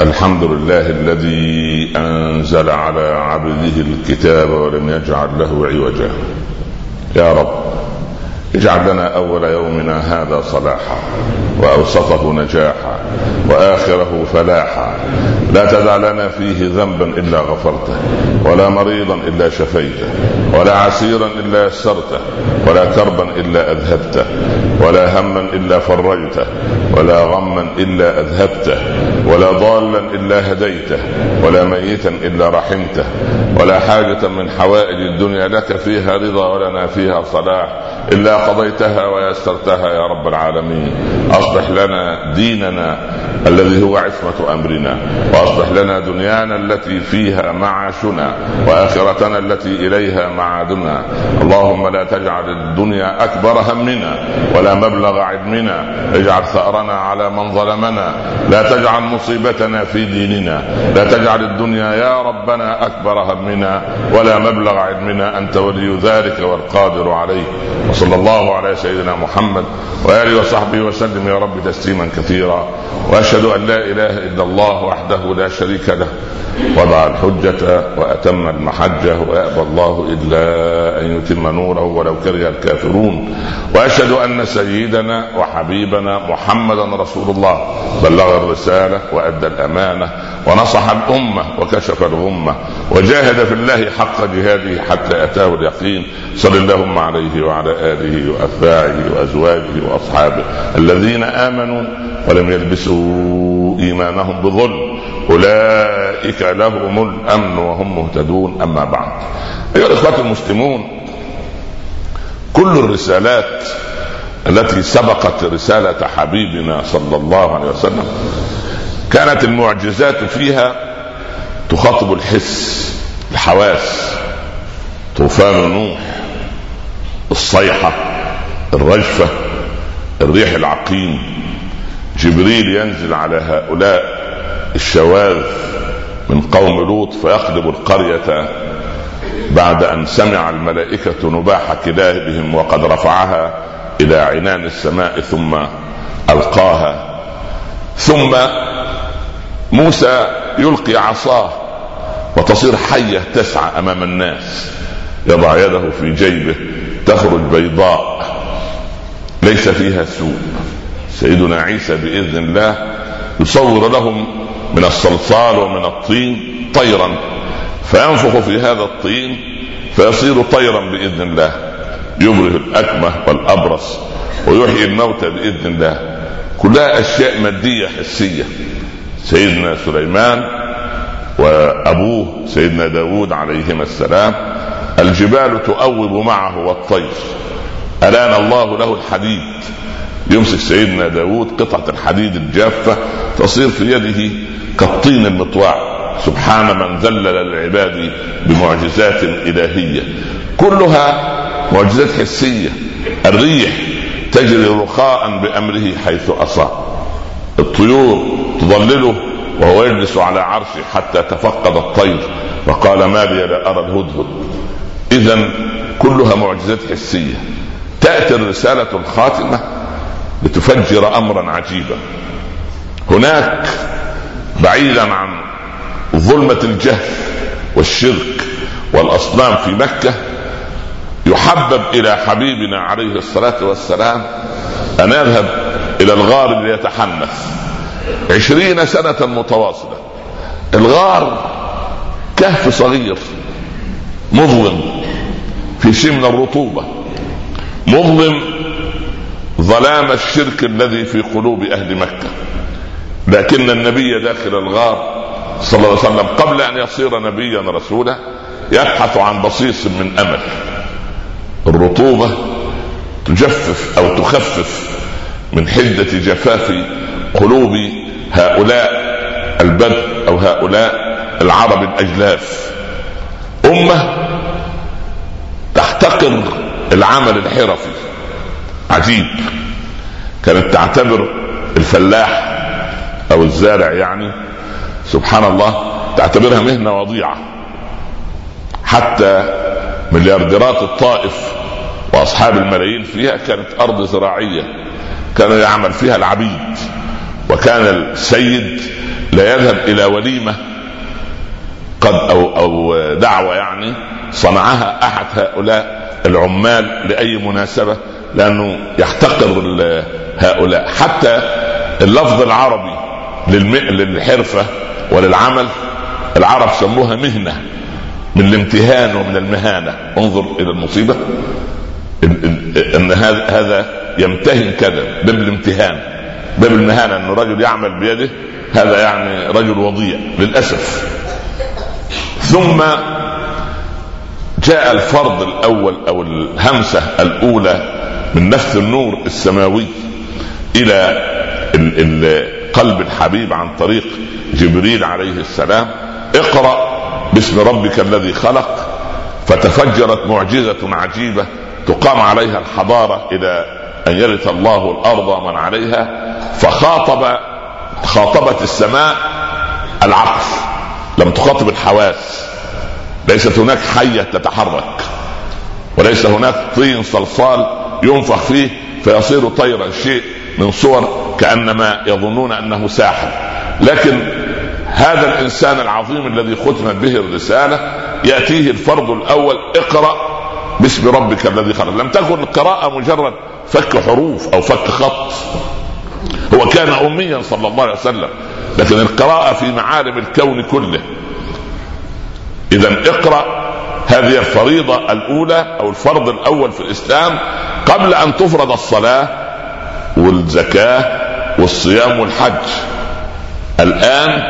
الحمد لله الذي أنزل على عبده الكتاب ولم يجعل له عوجا. يا رب اجعل لنا أول يومنا هذا صلاحا وأوسطه نجاحا وآخره فلاحا. لا تدع لنا فيه ذنبا إلا غفرته ولا مريضا إلا شفيته ولا عسيرا إلا يسرته ولا كربا إلا أذهبته ولا هما إلا فرجته ولا غما إلا أذهبته ولا ضالا إلا هديته ولا ميتا إلا رحمته ولا حاجة من حوائج الدنيا لك فيها رضا ولنا فيها صلاح إلا قضيتها ويسرتها يا رب العالمين. أصلح لنا ديننا الذي هو عصمة أمرنا وأصلح لنا دنيانا التي فيها معاشنا وآخرتنا التي إليها معادنا. اللهم لا تجعل الدنيا أكبر همنا ولا مبلغ علمنا. اجعل ثأرنا على من ظلمنا. لا تجعل مصيبتنا في ديننا. لا تجعل الدنيا يا ربنا أكبر همنا ولا مبلغ علمنا. أنت ولي ذلك والقادر عليه. وصلى الله على سيدنا محمد وآله وصحبه وسلم يا رب تسليما كثيرا. وأشهد أن لا إله إلا الله وحده لا شريك له. وضع الحجة وأتم المحجة ويأبى الله إلا أن يتم نوره ولو كره الكافرون. وأشهد أن سيدنا وحبيبنا محمدا رسول الله. بلغ الرسالة وأدى الأمانة ونصح الأمة وكشف الغمة وجاهد في الله حق جهاده حتى أتاه اليقين. صل اللهم عليه وعلى آله وأتباعه وأزواجه وأصحابه الذين آمنوا ولم يلبسوا إيمانهم بظلم. أولئك لهم الأمن وهم مهتدون. أما بعد أيها الإخوة المسلمون كل الرسالات التي سبقت رسالة حبيبنا صلى الله عليه وسلم كانت المعجزات فيها تخاطب الحس الحواس طوفان نوح الصيحة الرجفة الريح العقيم. جبريل ينزل على هؤلاء الشواذ من قوم لوط فيقلب القرية بعد أن سمع الملائكة نباح كلابهم وقد رفعها إلى عنان السماء ثم ألقاها. ثم موسى يلقي عصاه وتصير حية تسعى أمام الناس. يضع يده في جيبه تخرج بيضاء. ليس فيها سوء. سيدنا عيسى بإذن الله يصور لهم من الصلصال ومن الطين طيرا. فينفخ في هذا الطين فيصير طيرا بإذن الله. يبره الأكمه والأبرص ويحيي الموتى بإذن الله. كلها أشياء مادية حسية. سيدنا سليمان وأبوه سيدنا داود عليهما السلام. الجبال تؤوب معه والطير. ألان الله له الحديد. يمسك سيدنا داود قطعة الحديد الجافة تصير في يده كالطين المطواع. سبحان من ذلل العباد بمعجزات إلهية. كلها معجزات حسية. الريح تجري رخاء بأمره حيث أصاب. الطيور تظلله وهو يجلس على عرشه حتى تفقد الطير. وقال ما لي لا أرى الهدهد. إذا كلها معجزات حسية. تأتي الرسالة الخاتمة لتفجر أمرا عجيبا. هناك بعيدا عن ظلمة الجهل والشرك والأصنام في مكة يحبب إلى حبيبنا عليه الصلاة والسلام أن يذهب إلى الغار ليتحنث. عشرين سنة متواصلة. الغار كهف صغير مظلم في شيء من الرطوبة. مظلم ظلام الشرك الذي في قلوب أهل مكة. لكن النبي داخل الغار صلى الله عليه وسلم قبل أن يصير نبيا رسولا يبحث عن بصيص من أمل. الرطوبة تجفف أو تخفف من حدة جفاف قلوب هؤلاء البدو أو هؤلاء العرب الأجلاف. أمة تحتقر العمل الحرفي. عجيب. كانت تعتبر الفلاح أو الزارع يعني سبحان الله تعتبرها مهنة وضيعة. حتى مليارديرات الطائف وأصحاب الملايين فيها كانت أرض زراعية كان يعمل فيها العبيد. وكان السيد لا يذهب إلى وليمة قد أو أو دعوة يعني صنعها أحد هؤلاء العمال لأي مناسبة لأنه يحتقر هؤلاء. حتى اللفظ العربي للحرفة وللعمل العرب سموها مهنة من الامتهان ومن المهانة. انظر إلى المصيبة. ان هذا يمتهن كذا باب الامتهان. باب المهانة انه رجل يعمل بيده هذا يعني رجل وضيع للأسف. ثم جاء الفرض الأول أو الهمسة الأولى من نفث النور السماوي إلى قلب الحبيب عن طريق جبريل عليه السلام. اقرأ باسم ربك الذي خلق فتفجرت معجزة عجيبة تقام عليها الحضارة إلى أن يرث الله الأرض ومن عليها فخاطب خاطبت السماء العقل لم تخاطب الحواس. ليست هناك حية تتحرك. وليس هناك طين صلصال ينفخ فيه فيصير طيرا شيء من صور كأنما يظنون أنه ساحر. لكن هذا الإنسان العظيم الذي ختمت به الرسالة يأتيه الفرض الأول اقرأ باسم ربك الذي خلق. لم تكن القراءة مجرد فك حروف أو فك خط. هو كان أميا صلى الله عليه وسلم. لكن القراءة في معالم الكون كله. اذا اقرأ هذه الفريضة الأولى أو الفرض الأول في الإسلام قبل أن تفرض الصلاة والزكاة والصيام والحج. الآن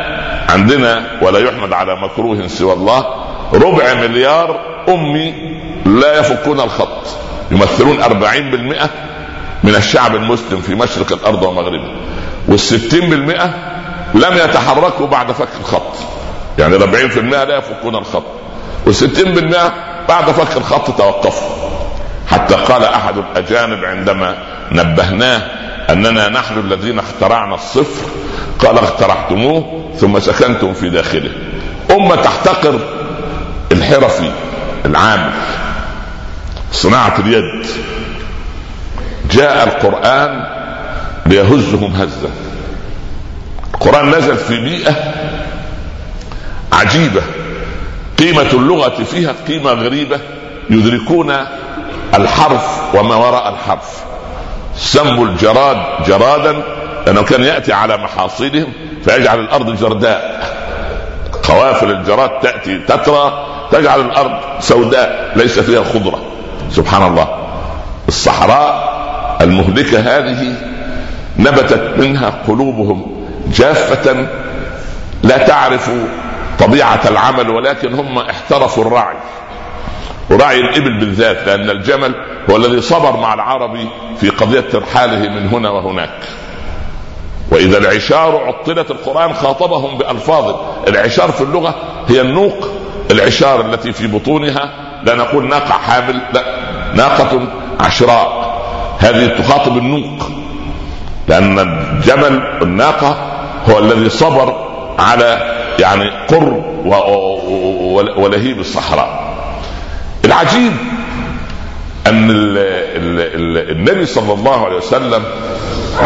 عندنا ولا يحمد على مكروه سوى الله ربع مليار أمي لا يفكون الخط. يمثلون أربعين بالمئة من الشعب المسلم في مشرق الأرض ومغربها والستين بالمئة لم يتحركوا بعد فك الخط. يعني الأربعين في المئة لا يفكون الخط. والستين بالمئة بعد فك الخط توقفوا. حتى قال أحد الأجانب عندما نبهناه أننا نحن الذين اخترعنا الصفر قال اخترعتموه ثم سكنتم في داخله. أمة تحتقر الحرفي العامل صناعة اليد. جاء القرآن ليهزهم هزة. القرآن نزل في بيئة عجيبة. قيمة اللغة فيها قيمة غريبة. يدركون الحرف وما وراء الحرف. سموا الجراد جرادا لأنه كان يأتي على محاصيلهم فيجعل الأرض جرداء. قوافل الجراد تأتي تترى تجعل الأرض سوداء ليس فيها خضرة. سبحان الله. الصحراء المهلكة هذه نبتت منها قلوبهم جافة لا تعرف طبيعة العمل ولكن هم احترفوا الرعي ورعي الإبل بالذات لأن الجمل هو الذي صبر مع العربي في قضية ترحاله من هنا وهناك. وإذا العشار عطلت القرآن خاطبهم بألفاظ العشار في اللغة هي النوق العشار التي في بطونها لا نقول ناقة حامل لا ناقة عشراء هذه تخاطب النوق لأن الجمل الناقة هو الذي صبر على يعني قر ولهيب الصحراء. العجيب أن النبي صلى الله عليه وسلم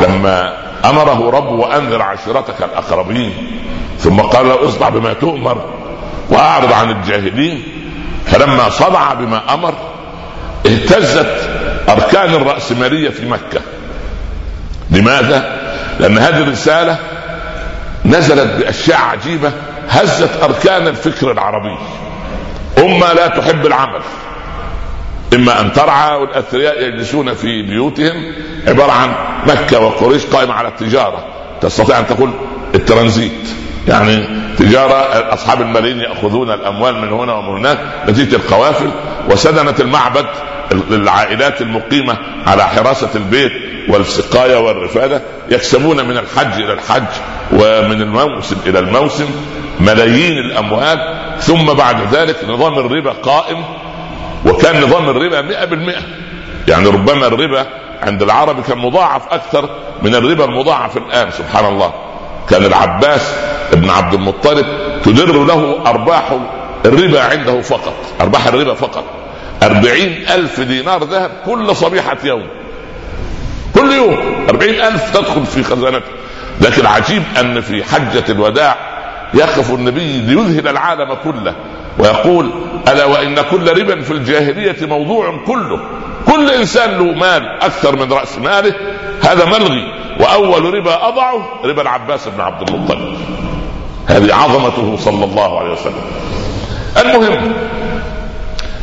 لما أمره ربه وأنذر عشيرتك الأقربين ثم قال اصدع بما تؤمر وأعرض عن الجاهلين فلما صدع بما أمر اهتزت أركان الرأسمالية في مكة. لماذا؟ لأن هذه الرسالة نزلت بأشياء عجيبة هزت أركان الفكر العربي. أمة لا تحب العمل. إما أن ترعى والأثرياء يجلسون في بيوتهم عبارة عن مكة وقريش قائمة على التجارة تستطيع أن تقول الترانزيت. يعني تجارة أصحاب الملايين يأخذون الأموال من هنا ومن هناك نتيجة القوافل وسدنة المعبد العائلات المقيمة على حراسة البيت والسقاية والرفادة يكسبون من الحج إلى الحج ومن الموسم إلى الموسم ملايين الأموال ثم بعد ذلك نظام الربا قائم وكان نظام الربا مئة بالمئة. يعني ربما الربا عند العرب كان مضاعف أكثر من الربا المضاعف الآن سبحان الله. كان العباس ابن عبد المطلب تدر له أرباح الربا عنده فقط أرباح الربا فقط. أربعين ألف دينار ذهب كل صبيحة يوم. كل يوم أربعين ألف تدخل في خزانته. لكن عجيب أن في حجة الوداع يقف النبي ليذهل العالم كله ويقول ألا وإن كل ربا في الجاهلية موضوع كله؟ كل إنسان له مال أكثر من رأس ماله هذا ملغي. وأول ربا أضعه ربا العباس بن عبد المطلب. هذه عظمته صلى الله عليه وسلم. المهم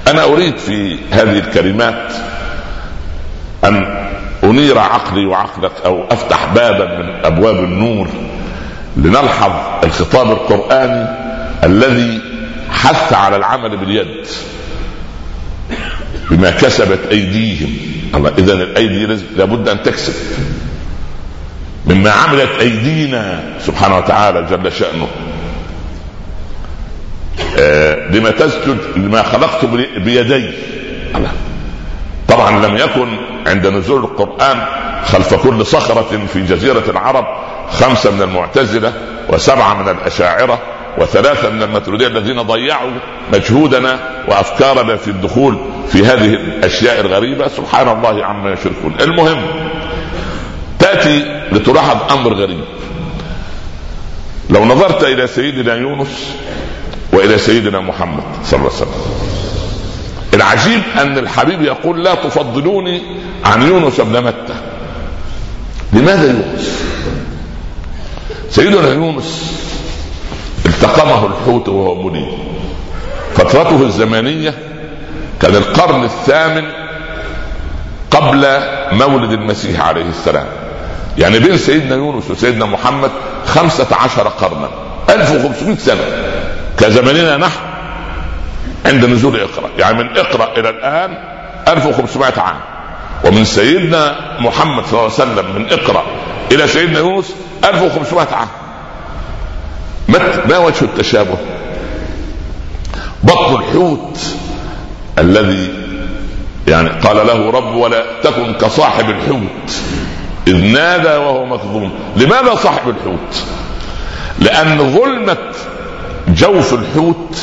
أنا أريد في هذه الكلمات أن أنير عقلي وعقلك أو أفتح بابا من أبواب النور لنلحظ الخطاب القرآني الذي حث على العمل باليد. بما كسبت أيديهم. الله اذا الأيدي لابد أن تكسب. مما عملت أيدينا سبحانه وتعالى جل شأنه. آه لما تسجد لما خلقت بيدي. الله. طبعا لم يكن عند نزول القرآن خلف كل صخرة في جزيرة العرب خمسة من المعتزلة وسبعة من الأشاعرة وثلاثة من المترودية الذين ضيعوا مجهودنا وأفكارنا في الدخول في هذه الأشياء الغريبة. سبحان الله عما يشركون. المهم تأتي لتلاحظ أمر غريب. لو نظرت إلى سيدنا يونس وإلى سيدنا محمد صلى الله عليه وسلم العجيب أن الحبيب يقول لا تفضلوني عن يونس بن متى. لماذا يونس؟ سيدنا يونس التقمه الحوت وهو منيب. فترته الزمانية كان القرن الثامن قبل مولد المسيح عليه السلام. يعني بين سيدنا يونس وسيدنا محمد خمسة عشر قرنا. 1500 سنة. كزماننا نحن عند نزول إقرأ. يعني من إقرأ إلى الآن 1500 عام. ومن سيدنا محمد صلى الله عليه وسلم من إقرأ إلى سيدنا يونس 1500 عام. ما وجه التشابه؟ بطن الحوت الذي يعني قال له رب ولا تكن كصاحب الحوت. إذ نادى وهو مكظوم لماذا صاحب الحوت؟ لأن ظلمة جوف الحوت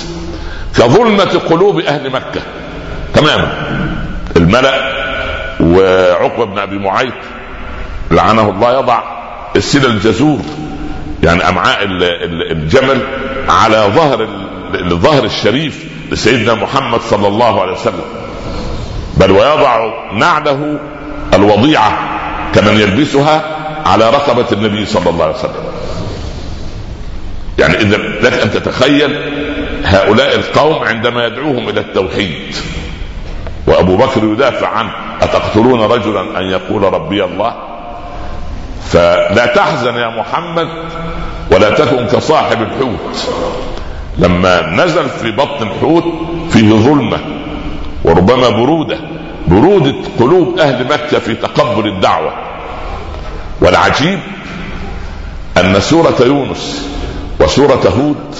كظلمة قلوب أهل مكة. تماما الملأ وعقبة بن أبي معيط لعنه الله يضع السل الجزور يعني أمعاء الجمل على ظهر الظهر الشريف لسيدنا محمد صلى الله عليه وسلم. بل ويضع نعله الوضيعة كمن يلبسها على رقبة النبي صلى الله عليه وسلم. يعني إذا لك أن تتخيل هؤلاء القوم عندما يدعوهم إلى التوحيد. وأبو بكر يدافع عنه أتقتلون رجلا أن يقول ربي الله؟ فلا تحزن يا محمد ولا تكن كصاحب الحوت. لما نزل في بطن الحوت فيه ظلمة وربما برودة برودة قلوب أهل مكة في تقبل الدعوة. والعجيب أن سورة يونس وسورة هود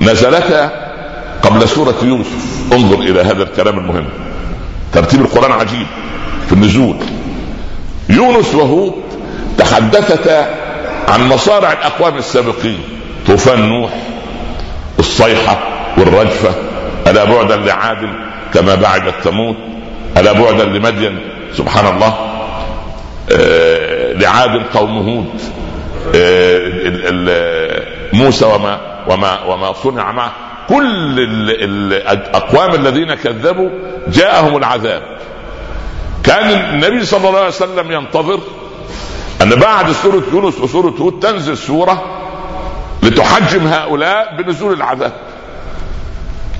نزلتا قبل سورة يوسف. انظر إلى هذا الكلام المهم. ترتيب القرآن عجيب في النزول. يونس وهود تحدثتا عن مصارع الأقوام السابقين طوفان نوح الصيحة والرجفة ألا بعدا لعاد كما بعدت ثمود ألا بعدا لمدين سبحان الله آه لعاد قوم هود آه موسى وما وما وما صنع معه. كل الأقوام الذين كذبوا جاءهم العذاب. كان النبي صلى الله عليه وسلم ينتظر أن بعد سورة يونس وسورة هود تنزل سورة لتحجم هؤلاء بنزول العذاب.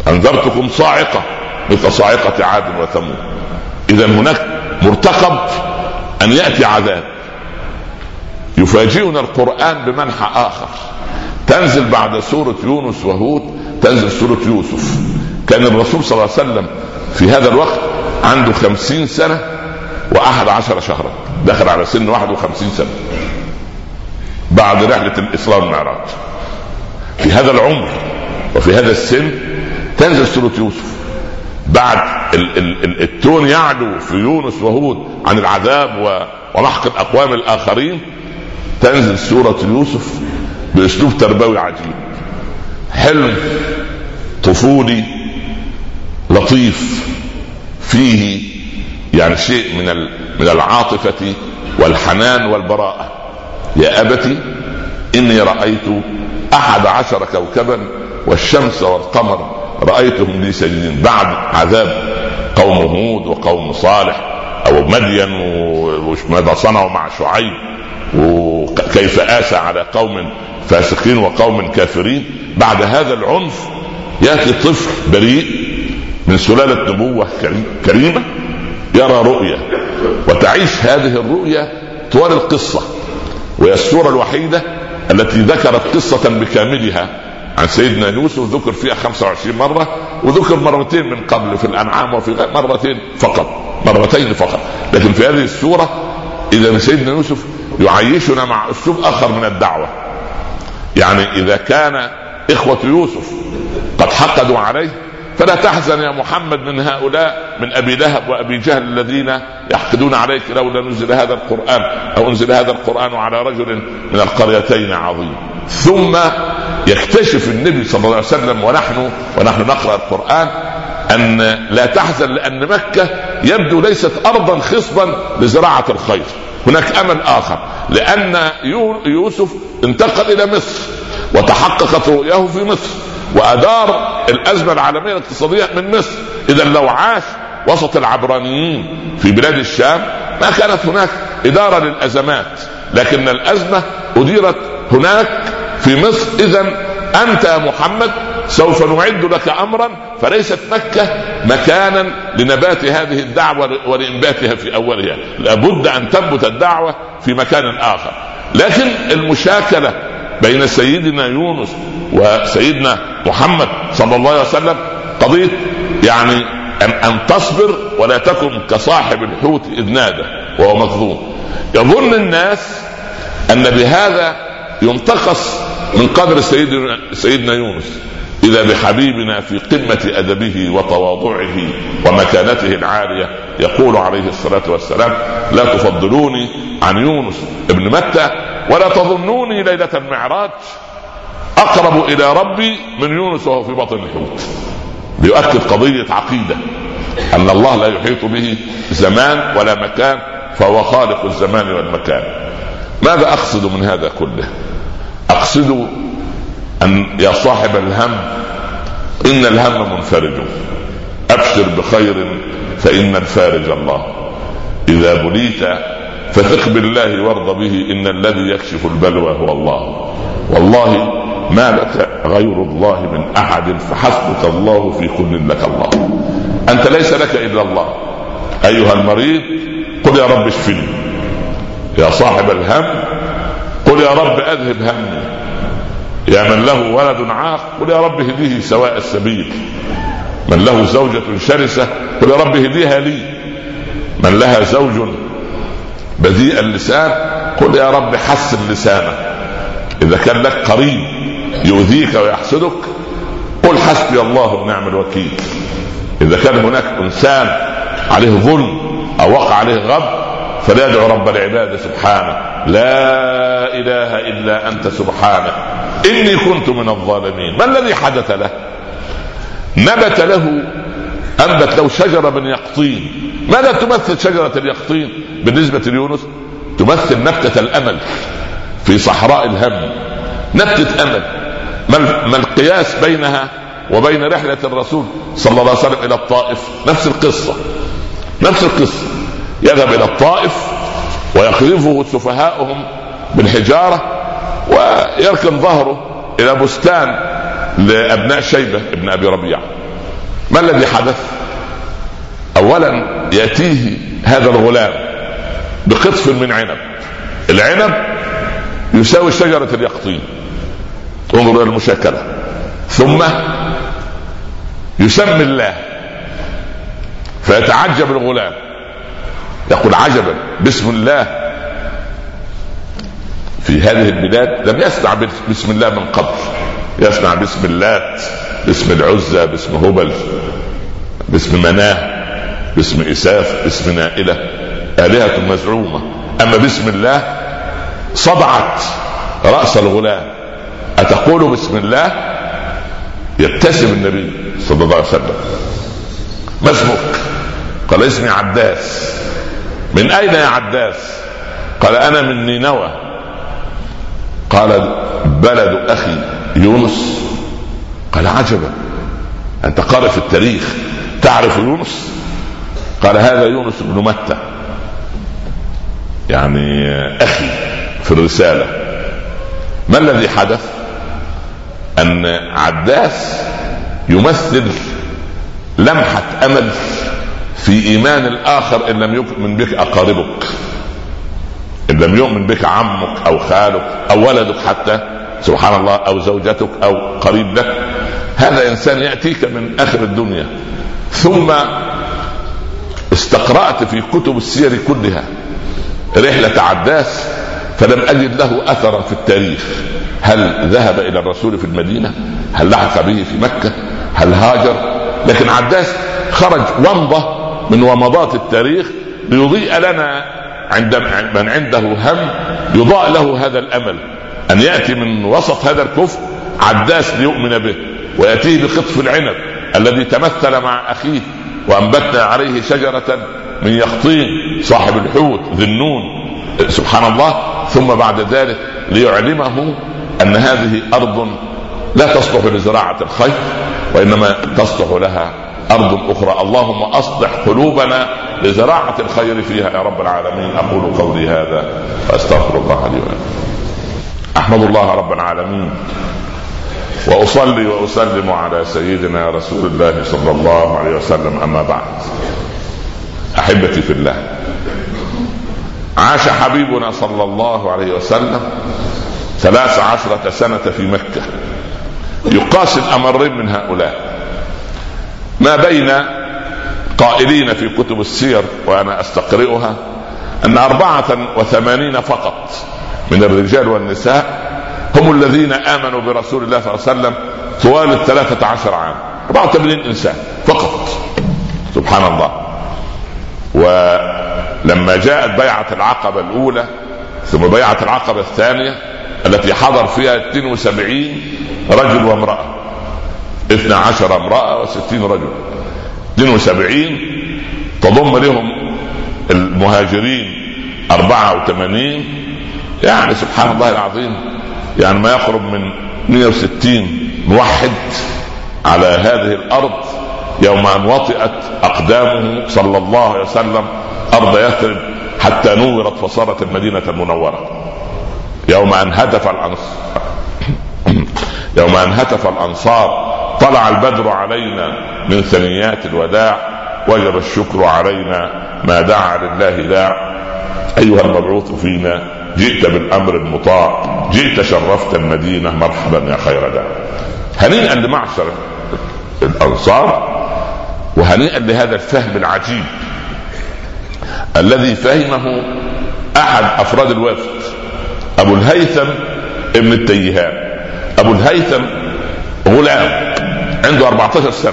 أنذرتكم صاعقة مثل صاعقة عاد وثمود. اذا هناك مرتقب أن يأتي عذاب. يفاجئنا القرآن بمنحى آخر. تنزل بعد سورة يونس وهود تنزل سورة يوسف. كان الرسول صلى الله عليه وسلم في هذا الوقت عنده خمسين سنة وأحد عشر شهرا. دخل على سن واحد وخمسين سنة. بعد رحلة الإسراء والمعراج في هذا العمر وفي هذا السن تنزل سورة يوسف. بعد ال- ال- التون يعلو في يونس وهود عن العذاب ومحق الأقوام الآخرين تنزل سورة يوسف بأسلوب تربوي عجيب. حلم طفولي لطيف فيه يعني شيء من من العاطفة والحنان والبراءة. يا ابت إني رأيت أحد عشر كوكبا والشمس والقمر. رأيتهم لي ساجدين بعد عذاب. قوم هود وقوم صالح أو مدين وماذا صنعوا مع شعيب وكيف آسى على قوم فاسقين وقوم كافرين. بعد هذا العنف يأتي طفل بريء من سلالة نبوة كريمة. يرى رؤيا وتعيش هذه الرؤيا طوال القصة وهي السورة الوحيدة التي ذكرت قصة بكاملها عن سيدنا يوسف ذكر فيها 25 مرة وذكر مرتين من قبل في الأنعام وفي مرتين فقط مرتين فقط. لكن في هذه السورة إذا سيدنا يوسف يعيشنا مع أسلوب آخر من الدعوة. يعني إذا كان إخوة يوسف قد حقدوا عليه فلا تحزن يا محمد من هؤلاء من أبي لهب وأبي جهل الذين يحقدون عليك لولا نزل هذا القرآن أو أنزل هذا القرآن على رجل من القريتين عظيم. ثم يكتشف النبي صلى الله عليه وسلم ونحن ونحن نقرأ القرآن أن لا تحزن لأن مكة يبدو ليست ارضا خصبا لزراعة الخير. هناك أمل آخر لأن يوسف انتقل إلى مصر وتحققت رؤياه في مصر. وأدار الأزمة العالمية الاقتصادية من مصر. إذا لو عاش وسط العبرانيين في بلاد الشام ما كانت هناك إدارة للأزمات لكن الأزمة أديرت هناك في مصر. إذا أنت يا محمد سوف نعد لك امرا فليست مكة مكانا لنبات هذه الدعوة ولإنباتها في أولها. لابد أن تنبت الدعوة في مكان آخر. لكن المشاكلة بين سيدنا يونس وسيدنا محمد صلى الله عليه وسلم قضية يعني ان تصبر ولا تكن كصاحب الحوت إذ نادى وهو مكظوم. يظن الناس أن بهذا ينتقص من قدر سيدنا سيدنا يونس. إذا بحبيبنا في قمة أدبه وتواضعه ومكانته العالية يقول عليه الصلاة والسلام لا تفضلوني عن يونس ابن متى؟ ولا تظنوني ليلة المعراج. أقرب إلى ربي من يونس وهو في بطن الحوت. ليؤكد قضية عقيدة. أن الله لا يحيط به زمان ولا مكان فهو خالق الزمان والمكان. ماذا أقصد من هذا كله؟ أقصد أن يا صاحب الهم إن الهم منفرج. أبشر بخير فإن الفارج الله. إذا بليت فثق بالله وارض به إن الذي يكشف البلوى هو الله. والله ما لك غير الله من أحد فحسبك الله في كل لك الله. أنت ليس لك إلا الله. أيها المريض قل يا رب اشفني. يا صاحب الهم قل يا رب أذهب همي. يا من له ولد عاق قل يا رب اهديه سواء السبيل. من له زوجة شرسة قل يا رب اهديها لي. من لها زوج بذيء اللسان قل يا رب حسن لسانه إذا كان لك قريب يؤذيك ويحسدك قل حسبي الله ونعم الوكيل. إذا كان هناك إنسان عليه ظلم أو وقع عليه غضب فليدعو رب العباد سبحانه. لا إله إلا أنت سبحانك إني كنت من الظالمين. ما الذي حدث له؟ نبت له أنبت له شجرة من يقطين. ماذا تمثل شجرة اليقطين؟ بالنسبة ليونس تمثل نبتة الأمل في صحراء الهم. نبتة أمل. ما القياس بينها وبين رحلة الرسول صلى الله عليه وسلم إلى الطائف؟ نفس القصة. نفس القصة. يذهب إلى الطائف ويقذفه سفهاؤهم بالحجارة ويركن ظهره إلى بستان لأبناء شيبة ابن أبي ربيعة. ما الذي حدث؟ اولا يأتيه هذا الغلام بقطف من عنب. العنب يساوي شجرة اليقطين. انظر إلى المشاكله ثم يسمي الله. فيتعجب الغلام. يقول عجبا بسم الله. في هذه البلاد لم يسمع بسم الله من قبل. يسمع باسم اللات باسم العزى باسم هبل باسم مناة باسم إساف باسم نائلة. آلهة مزعومة. أما بسم الله صدعت رأس الغلام. أتقول بسم الله؟ يبتسم النبي صلى الله عليه وسلم. ما اسمك؟ قال اسمي عباس. من أين يا عباس؟ قال أنا من نينوى قال بلد أخي يونس قال عجبا أنت قارئ في التاريخ. تعرف يونس؟ قال هذا يونس بن متى. يعني أخي في الرسالة. ما الذي حدث؟ أن عداس يمثل لمحة أمل في إيمان الآخر إن لم يؤمن بك أقاربك. إن لم يؤمن بك عمك أو خالك أو ولدك حتى سبحان الله أو زوجتك أو قريب لك. هذا إنسان يأتيك من آخر الدنيا. ثم استقرأت في كتب السير كلها. رحلة عداس فلم أجد له اثرا في التاريخ. هل ذهب إلى الرسول في المدينة؟ هل لحق به في مكة؟ هل هاجر؟ لكن عداس خرج ومضه من ومضات التاريخ ليضيء لنا عند من عنده هم يضاء له هذا الأمل. أن يأتي من وسط هذا الكفر عداس ليؤمن به. ويأتيه بقطف العنب الذي تمثل مع أخيه وأنبتنا عليه شجرة من يقطين صاحب الحوت ذي النون. سبحان الله. ثم بعد ذلك ليعلمه أن هذه أرض لا تصلح لزراعة الخير وإنما تصلح لها أرض أخرى. اللهم أصلح قلوبنا لزراعة الخير فيها يا رب العالمين. أقول قولي هذا وأستغفر الله لي ولكم. أحمد الله رب العالمين. وأصلي وأسلم على سيدنا رسول الله صلى الله عليه وسلم أما بعد. أحبتي في الله عاش حبيبنا صلى الله عليه وسلم ثلاث عشرة سنة في مكة. يقاس الأمرين من هؤلاء. ما بين قائلين في كتب السير وأنا أستقرئها أن أربعة وثمانين فقط من الرجال والنساء هم الذين آمنوا برسول الله صلى الله عليه وسلم طوال الثلاثة عشر عام. 84 إنسان فقط. سبحان الله. ولما جاءت بيعة العقبة الأولى ثم بيعة العقبة الثانية التي حضر فيها 72 رجل وامرأة. 12 امرأة و60 رجل. 72 تضم لهم المهاجرين 84 يعني سبحان الله العظيم. يعني ما يقرب من 160 موحد على هذه الأرض يوم أن وطئت أقدامه صلى الله عليه وسلم أرض يثرب حتى نورت فصارت المدينة المنوره يوم أن هتف الانصار يوم أن هتف الأنصار طلع البدر علينا من ثنيات الوداع وجب الشكر علينا ما دعا لله داع. أيها المبعوث فينا جئت بالأمر المطاع جئت شرفت المدينة مرحبا يا خير داع هنيئا لمعشر الأنصار وهنيئا لهذا الفهم العجيب الذي فهمه أحد أفراد الوفد أبو الهيثم ابن التيهان. أبو الهيثم غلام عنده 14 سنة.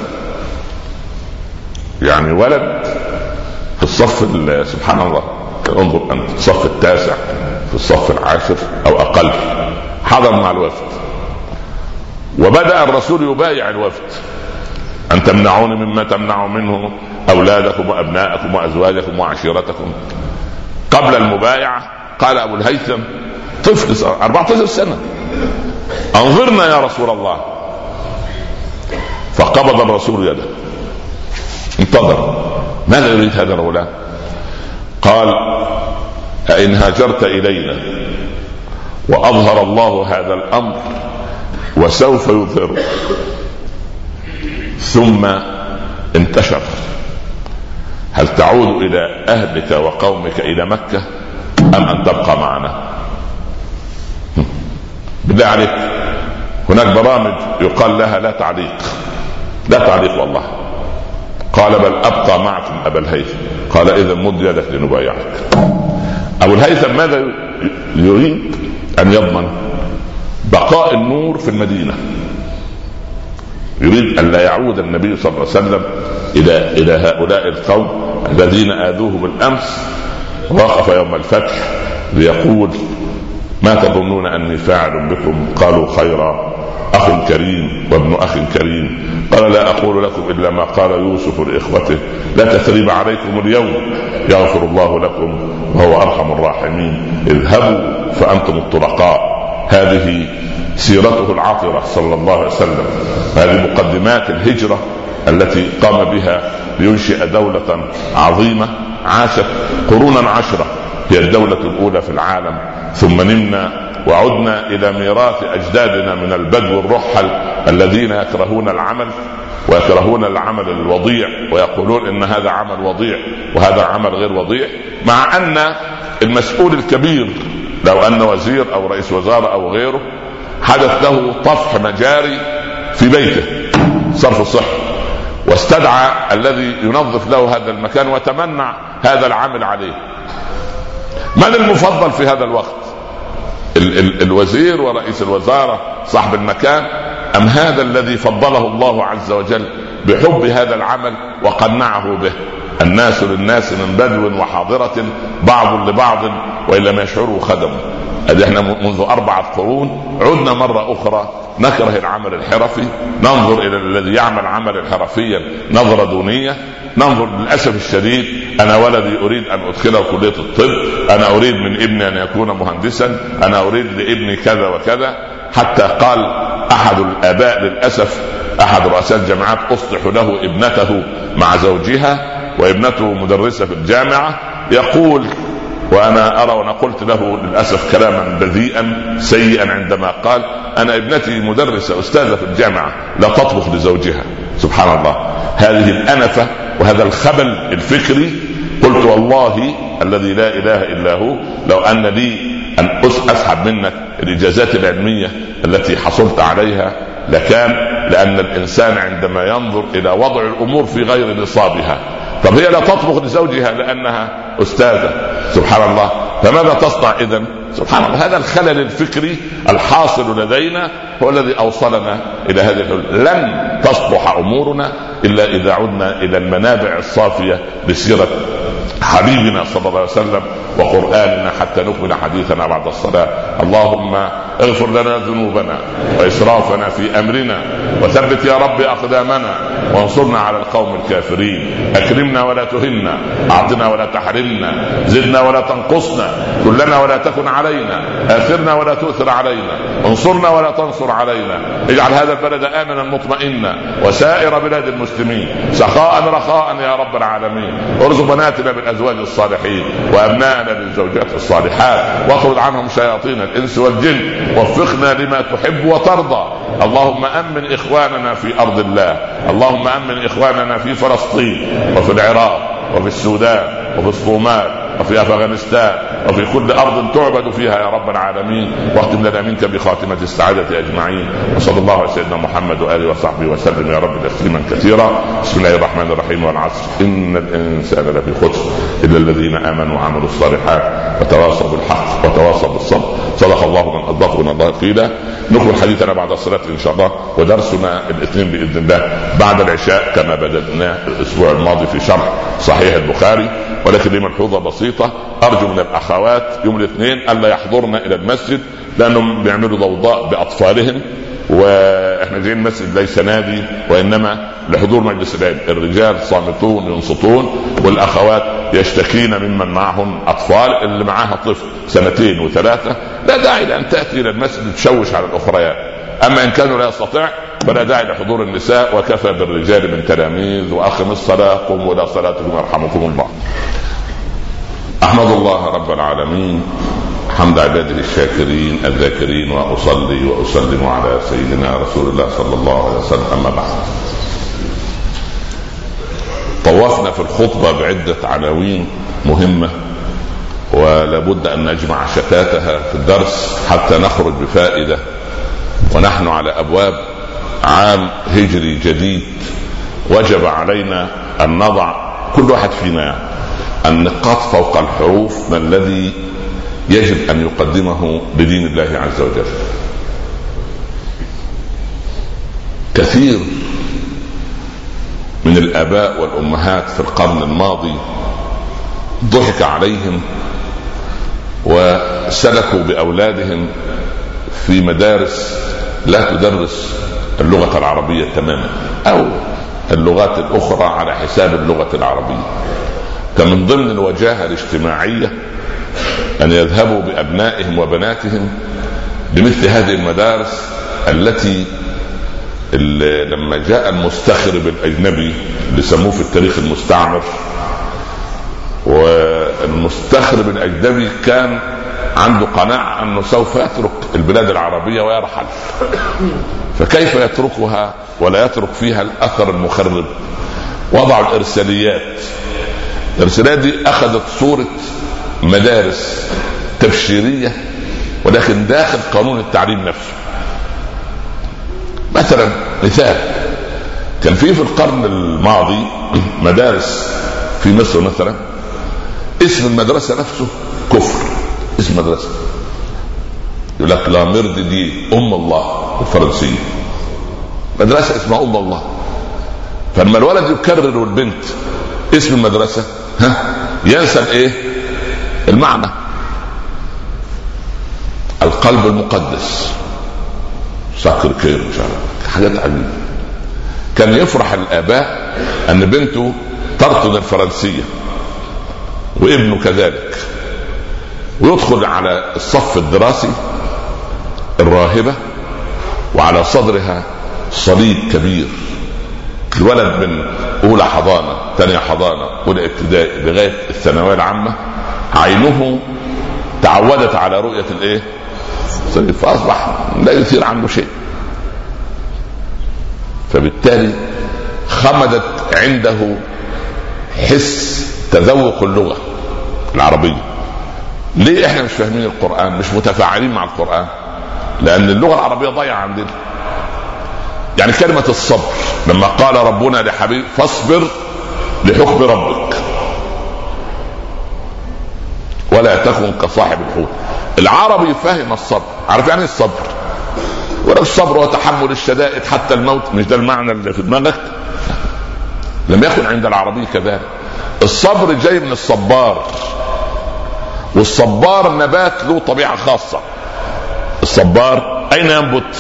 يعني ولد في الصف سبحان الله. انظر انت الصف التاسع في الصف العاشر أو أقل. حضر مع الوفد. وبدأ الرسول يبايع الوفد. أن تمنعوني مما تمنع منه أولادكم وأبناءكم وأزواجكم وعشيرتكم. قبل المبايعة قال أبو الهيثم طفل 14 سنة. أنظرنا يا رسول الله. فقبض الرسول يده. انتظر. ماذا يريد هذا الغلام؟ قال أئن هاجرت إلينا وأظهر الله هذا الأمر وسوف يظهره ثم انتشر. هل تعود إلى أهلك وقومك إلى مكة أم أن تبقى معنا؟ بالله عليك هناك برامج يقال لها لا تعليق. لا تعليق والله. قال بل أبقى معكم أبا الهيثم. قال إذا مد يدك لنبايعك. أبو الهيثم ماذا يريد؟ أن يضمن بقاء النور في المدينة. يريد أن لا يعود النبي صلى الله عليه وسلم إلى إلى هؤلاء القوم الذين آذوه بالأمس. وقف يوم الفتح ليقول ما تظنون أني فاعل بكم؟ قالوا خيرا. أخ كريم وابن أخ كريم. قال لا أقول لكم إلا ما قال يوسف لإخوته. لا تثريب عليكم اليوم. يغفر الله لكم وهو أرحم الراحمين. اذهبوا فأنتم الطلقاء هذه سيرته العطرة صلى الله عليه وسلم. هذه مقدمات الهجرة التي قام بها لينشئ دولة عظيمة عاشت قرونا عشرة. هي الدولة الأولى في العالم. ثم نمنا وعدنا إلى ميراث أجدادنا من البدو الرحل الذين يكرهون العمل ويكرهون العمل الوضيع ويقولون إن هذا عمل وضيع وهذا عمل غير وضيع مع أن المسؤول الكبير لو أن وزير أو رئيس وزارة أو غيره حدث له طفح مجاري في بيته صرف صحي واستدعى الذي ينظف له هذا المكان وتمنع هذا العمل عليه. من المفضل في هذا الوقت؟ ال- ال- الوزير ورئيس الوزارة صاحب المكان أم هذا الذي فضله الله عز وجل بحب هذا العمل وقنعه به؟ الناس للناس من بدو وحاضرة بعض لبعض وإن لم يشعروا خدموا ادي إحنا منذ أربعة قرون عدنا مرة أخرى نكره العمل الحرفي ننظر إلى الذي يعمل عملا حرفيا نظرة دونية ننظر للأسف الشديد أنا ولدي أريد أن أدخله كلية الطب أنا أريد من ابني أن يكون مهندسا أنا أريد لابني كذا وكذا حتى قال أحد الآباء للأسف أحد رؤساء الجامعات أصلح له ابنته مع زوجها وابنته مدرسة في الجامعة يقول وأنا أرى وأنا قلت له للأسف كلاما بذيئا سيئا عندما قال أنا ابنتي مدرسة أستاذة في الجامعة لا تطبخ لزوجها. سبحان الله. هذه الأنفة وهذا الخبل الفكري قلت والله الذي لا إله إلا هو لو أن لي أن أسحب منك الإجازات العلمية التي حصلت عليها لكان لأن الإنسان عندما ينظر إلى وضع الأمور في غير نصابها. طب هي لا تطبخ لزوجها لأنها أستاذة سبحان الله فماذا تصنع اذا سبحان الله هذا الخلل الفكري الحاصل لدينا هو الذي أوصلنا إلى هذه الحلول. لن تصلح أمورنا إلا إذا عدنا إلى المنابع الصافية بسيره حبيبنا صلى الله عليه وسلم. وقرآننا حتى نكمل حديثنا بعد الصلاة. اللهم اغفر لنا ذنوبنا وإسرافنا في أمرنا وثبت يا رب أقدامنا وانصرنا على القوم الكافرين. أكرمنا ولا تهنا أعطنا ولا تحرمنا زدنا ولا تنقصنا كلنا ولا تكن علينا آثرنا ولا تؤثر علينا انصرنا ولا تنصر علينا. اجعل هذا البلد آمنا مطمئنا وسائر بلاد المسلمين سخاء رخاء يا رب العالمين. ارزق بناتنا بالأزواج الصالحين وأبنائنا بالزوجات الصالحات واخرج عنهم شياطين الإنس والجن وفقنا لما تحب وترضى. اللهم آمن إخواننا في أرض الله. اللهم آمن إخواننا في فلسطين وفي العراق. وفي السودان وفي الصومال وفي أفغانستان وفي كل أرض تعبد فيها يا رب العالمين. واختم لنا منك بخاتمة السعادة أجمعين. وصلى الله على سيدنا محمد وآله وصحبه وسلم يا رب تسليما كثيرا. بسم الله الرحمن الرحيم والعصر. إن الإنسان لفي خسر إلا الذين آمنوا وعملوا الصالحات وتواصوا بالحق وتواصوا بالصبر. صدق الله من اصدق من الله قيلا نكمل حديثنا بعد الصلاة إن شاء الله ودرسنا الاثنين بإذن الله بعد العشاء كما بدأنا الأسبوع الماضي في شرح صحيح البخاري ولكن لي ملحوظة بسيطة أرجو من الأخوات يوم الاثنين ألا يحضرن إلى المسجد لأنهم بيعملوا ضوضاء بأطفالهم وإحنا جايين المسجد ليس نادي وإنما لحضور مجلس العلم. الرجال صامتون ينصتون والأخوات يشتكين ممن معهم أطفال اللي معاها طفل سنتين وثلاثة. لا داعي لأن تأتي إلى المسجد تشوش على الاخريات أما إن كانوا لا يستطيع فلا داعي لحضور النساء وكفى بالرجال من تلاميذ وأقم الصلاة قوموا إلى صلاتكم يرحمكم الله. أحمد الله رب العالمين حمد عباده الشاكرين الذاكرين وأصلي وأسلم على سيدنا رسول الله صلى الله عليه وسلم أما بعد. طوفنا في الخطبة بعدة عناوين مهمة ولابد أن نجمع شتاتها في الدرس حتى نخرج بفائدة. ونحن على أبواب عام هجري جديد. وجب علينا أن نضع كل واحد فينا النقاط فوق الحروف ما الذي يجب أن يقدمه لدين الله عز وجل. كثير من الآباء والأمهات في القرن الماضي ضحك عليهم وسلكوا بأولادهم في مدارس لا تدرس اللغة العربية تماما أو اللغات الأخرى على حساب اللغة العربية. كمن ضمن الوجاهة الاجتماعية أن يذهبوا بأبنائهم وبناتهم لمثل هذه المدارس التي لما جاء المستخرب الأجنبي اللي سموه في التاريخ المستعمر والمستخرب الأجنبي كان عنده قناعة أنه سوف يترك البلاد العربية ويرحل. فكيف يتركها ولا يترك فيها الأثر المخرب؟ وضعوا الإرساليات. الارساليات دي أخذت صورة مدارس تبشيرية ولكن داخل قانون التعليم نفسه. مثلا مثال كان في في القرن الماضي مدارس في مصر مثلا اسم المدرسة نفسه كفر اسم المدرسة. يقول لك لا مرد دي أم الله الفرنسية. مدرسة اسمها أم الله. فلما الولد يكرر والبنت اسم المدرسة ها؟ ينسى الايه؟ المعنى. القلب المقدس. سكر كير مش عارف حاجات عجيبة. كان يفرح الآباء أن بنته ترطن الفرنسية. وابنه كذلك. ويدخل على الصف الدراسي الراهبة وعلى صدرها صليب كبير. الولد من أولى حضانة ثانية حضانة أولى ابتدائي لغاية الثانوية العامة. عينه تعودت على رؤية الإيه؟ فأصبح لا يثير عنه شيء. فبالتالي خمدت عنده حس تذوق اللغة العربية. ليه إحنا مش فاهمين القرآن مش متفاعلين مع القرآن؟ لأن اللغة العربية ضايعة عندنا. يعني كلمة الصبر لما قال ربنا لحبيب فاصبر لحكم ربك. ولا تكن كصاحب الحوت. العربي فهم الصبر عارف يعني الصبر؟ الصبر وتحمل الشدائد حتى الموت مش ده المعنى اللي في دماغك؟ لم يكن عند العربي كذلك. الصبر جاي من الصبار. والصبار نبات له طبيعة خاصة. الصبار أين ينبت؟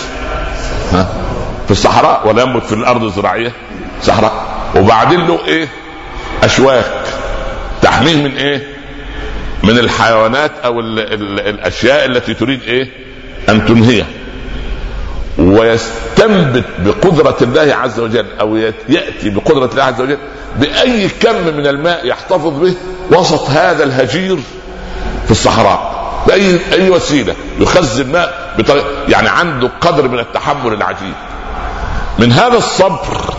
ها؟ في الصحراء ولا ينبت في الأرض الزراعية؟ صحراء وبعدين له إيه؟ أشواك تحميه من إيه؟ من الحيوانات أو ال ال الأشياء التي تريد إيه؟ أن تنهيه ويستنبت بقدرة الله عز وجل أو يأتي بقدرة الله عز وجل بأي كم من الماء يحتفظ به وسط هذا الهجير في الصحراء بأي أي وسيلة يخزن ماء يعني عنده قدر من التحمل العجيب من هذا الصبر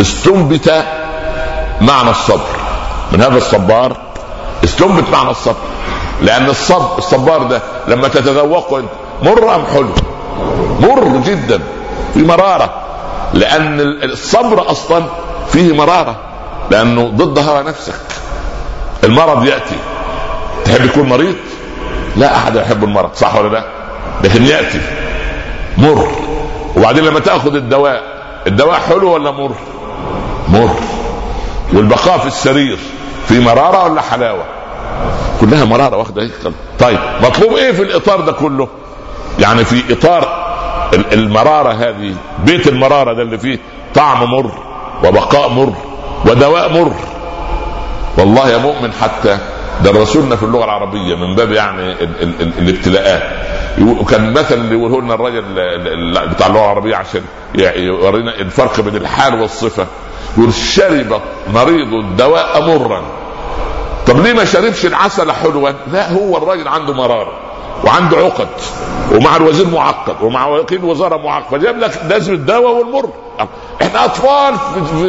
استنبت معنى الصبر. من هذا الصبار استنبت معنى الصبر. لأن الصبر الصبار ده لما تتذوقه مر أم حلو مر جدا في مرارة. لأن الصبر أصلا فيه مرارة. لأنه ضد هوى نفسك. المرض يأتي. تحب يكون مريض؟ لا أحد يحب المرض صح ولا لا؟ لكن يأتي. مر. وبعدين لما تأخذ الدواء الدواء حلو ولا مر؟ مر. والبقاء في السرير في مرارة ولا حلاوة؟ كلها مرارة واخدة طيب مطلوب إيه في الإطار ده كله؟ يعني في إطار المرارة هذه بيت المرارة ده اللي فيه طعم مر وبقاء مر ودواء مر. والله يا مؤمن حتى درسونا في اللغة العربية من باب يعني ال ال ال الابتلاءات. وكان مثل اللي يقوله لنا الراجل بتاع اللغة العربية عشان يورينا الفرق بين الحال والصفة. يقول شرب مريض الدواء مرا. طب ليه ما شربش العسل حلوا؟ لا هو الراجل عنده مرارة. وعنده عقد ومع الوزير معقد ومع وكيل وزاره معقد فجاب لك لازم الدواء والمر. إحنا اطفال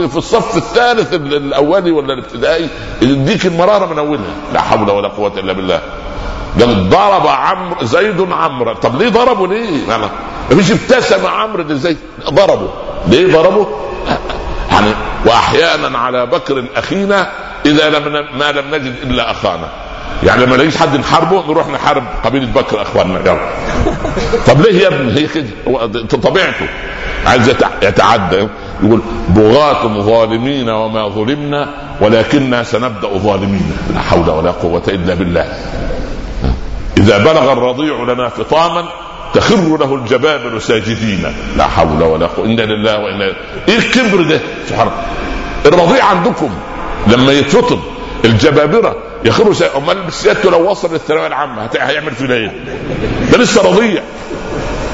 في الصف الثالث الاولي ولا الابتدائي يديك المرارة من اولها. لا حول ولا قوة إلا بالله. قال ضرب عمرو زيد عمرو. طب ليه ضربه ليه؟ ما فيش ابتسم عمرو لزيد ضربه. ليه ضربه؟ يعني وأحيانا على بكر أخينا إذا لم ما لم نجد إلا أخانا. يعني لما نلاقيش حد نحاربه نروح نحارب قبيلة بكر أخواننا يلا. طب ليه يا ابني؟ هي كده؟ طبيعته. عايز يتعدى. يقول بغاة ظالمين وما ظلمنا ولكننا سنبدأ ظالمين. لا حول ولا قوة إلا بالله. إذا بلغ الرضيع لنا فطاما تخر له الجبابر ساجدين. لا حول ولا قوة إنا لله وإنا إيه الكبر ده؟ سبحان الله. الرضيع عندكم. لما يتفطم الجبابرة يخروا أمال سيادته لو وصل للثانوية العامة هيعمل فينا إيه؟ ده لسه رضيع.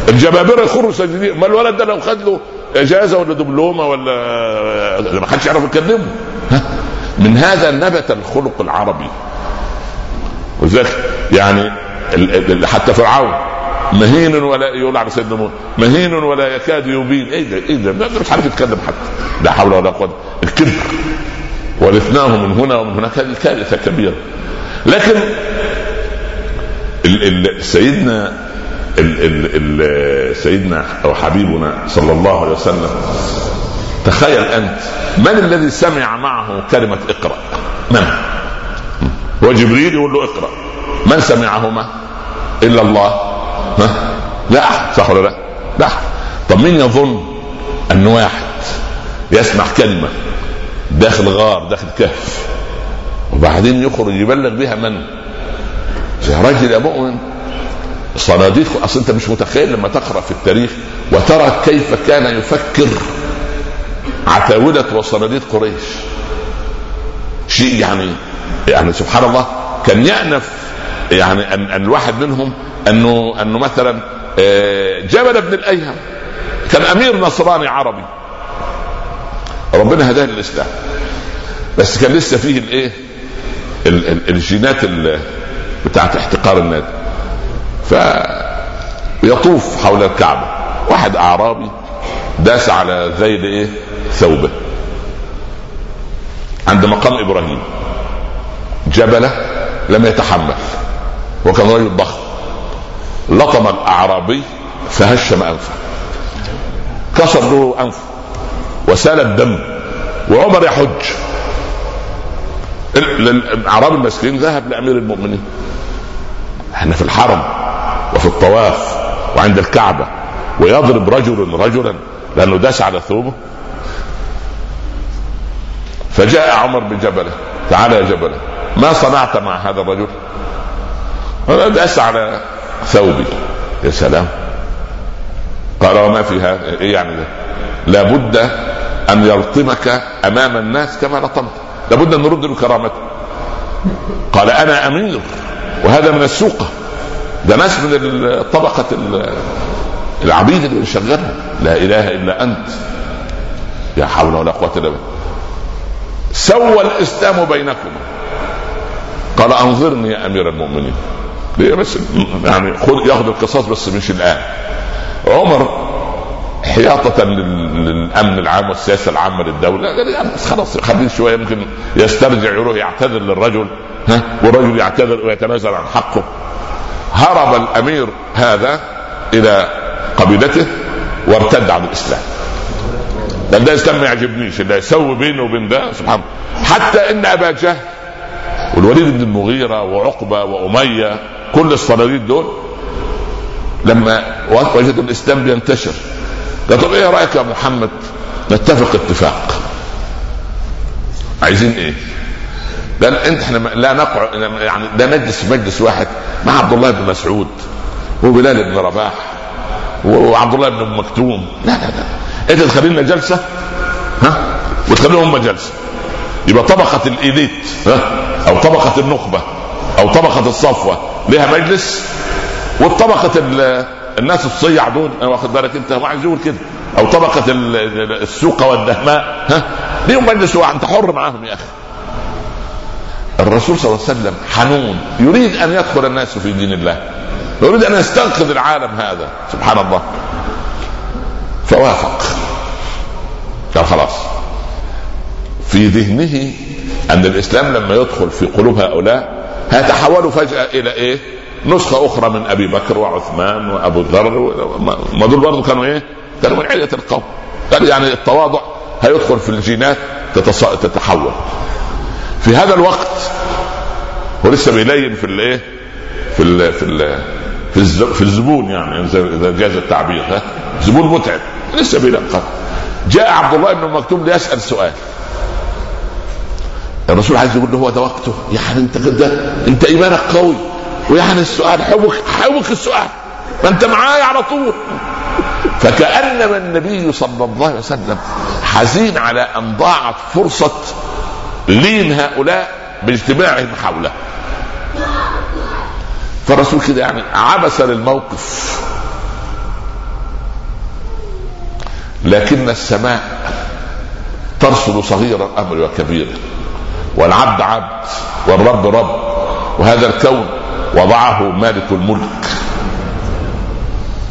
الجبابرة يخروا ساجدين ما الولد ده لو خد له إجازة ولا دبلومة ولا ما حدش يعرف يكلمه. من هذا نبت الخلق العربي. وذلك يعني حتى فرعون. مهين ولا يقول على سيدنا موسى مهين ولا يكاد يبين. إيه ده إيه ده؟ مش عارف يتكلم حتى. لا حول ولا قوة. الكبر. ورثناه من هنا ومن هناك. هذه كارثه كبيرة. لكن ال ال سيدنا ال ال سيدنا أو حبيبنا صلى الله عليه وسلم تخيل أنت من الذي سمع معه كلمة اقرأ؟ من؟ هو جبريل يقول له اقرأ. من سمعهما؟ إلا الله. ها؟ لا أحد صح ولا لا؟ لا أحد. طب مين يظن أن واحد يسمع كلمة داخل غار داخل كهف. وبعدين يخرج يبلغ بها من؟ يا راجل يا مؤمن. صناديق أصل أنت مش متخيل لما تقرأ في التاريخ وترى كيف كان يفكر عتاولة وصناديق قريش. شيء يعني يعني سبحان الله كان يأنف يعني أن, أن الواحد منهم أنه أنه مثلا آه، جبل بن الأيهم. كان أمير نصراني عربي. ربنا هداه للاسلام بس كان لسه فيه الإيه؟ الجينات بتاعت احتقار الناس. فيطوف حول الكعبة. واحد أعرابي داس على ذيل إيه؟ ثوبه. عند مقام إبراهيم. جبله لم يتحمل. وكان رجل ضخم. لطم الأعرابي فهشم أنفه. كسر له أنفه. وسال الدم وعمر يحج. الأعراب المسكين ذهب لأمير المؤمنين. إحنا في الحرم وفي الطواف وعند الكعبة. ويضرب رجل رجلا لأنه داس على ثوبه فجاء عمر بجبله. تعال يا جبله. ما صنعت مع هذا الرجل؟ داس على ثوبي. يا سلام. قال وما في هذا؟ إيه يعني ده؟ لابد ان يلطمك أمام الناس كما لطمت؟ لابد أن نرد له كرامته قال أنا أمير وهذا من السوقه ده ناس من طبقة العبيد اللي بنشغلها. لا إله إلا أنت. لا حول ولا قوة إلا بالله. سوى الإسلام بينكما قال أنظرني يا أمير المؤمنين. ليه بس يعني خذ ياخذ القصاص بس مش الآن. عمر حياطة للأمن العام والسياسة العامة للدولة. يعني خلاص خليه شوية يمكن يسترجع يروح يعتذر للرجل ها؟ والرجل يعتذر ويتنازل عن حقه. هرب الأمير هذا إلى قبيلته وارتد عن الإسلام. لأن ده الإسلام ما يعجبنيش اللي يسوي بينه وبين ده سبحان حتى إن أبا جهل والوليد بن المغيرة وعقبة وأمية كل الصناديد دول لما وجدوا الإسلام بينتشر قال طب إيه رأيك يا محمد؟ نتفق اتفاق. عايزين إيه؟ قال إنت إحنا لا نقع يعني لا نجلس في مجلس واحد مع عبد الله بن مسعود وبلال بن رباح وعبد الله بن مكتوم. لا لا لا. انت تخلي لنا جلسة؟ ها؟ وتخليهم هم جلسة. يبقى طبقة الإيليت ها؟ أو طبقة النخبة أو طبقة الصفوة لها مجلس والطبقة الناس الصيع دول واخد بالك أنت؟ عايز يقول كده. أو طبقة السوق والدهماء ها؟ ليهم مجلس أنت حر معاهم يا أخي. الرسول صلى الله عليه وسلم حنون. يريد أن يدخل الناس في دين الله. يريد أن يستنقذ العالم هذا. سبحان الله. فوافق. قال خلاص. في ذهنه أن الإسلام لما يدخل في قلوب هؤلاء هيتحولوا فجأة إلى إيه؟ نسخة أخرى من أبي بكر وعثمان وأبو ذر ما دول برضه كانوا إيه؟ كانوا من علية القوم. قال يعني التواضع هيدخل في الجينات تتحول. في هذا الوقت هو لسه بيلين في الايه؟ في ال في ال في, في الزبون يعني اذا جاز التعبير ها؟ زبون متعب. لسه بيلين جاء عبد الله بن مكتوم ليسأل سؤال. الرسول عايز يقول له هو ده وقته. يعني أنت ده أنت إيمانك قوي. ويعني السؤال حبك حبك السؤال. ما انت معايا على طول. فكأنما النبي صلى الله عليه وسلم حزين على أن ضاعت فرصة لين هؤلاء باجتماعهم حوله. فالرسول كده يعني عبس للموقف. لكن السماء ترصد صغير الامر وكبيره والعبد عبد والرب رب. وهذا الكون وضعه مالك الملك.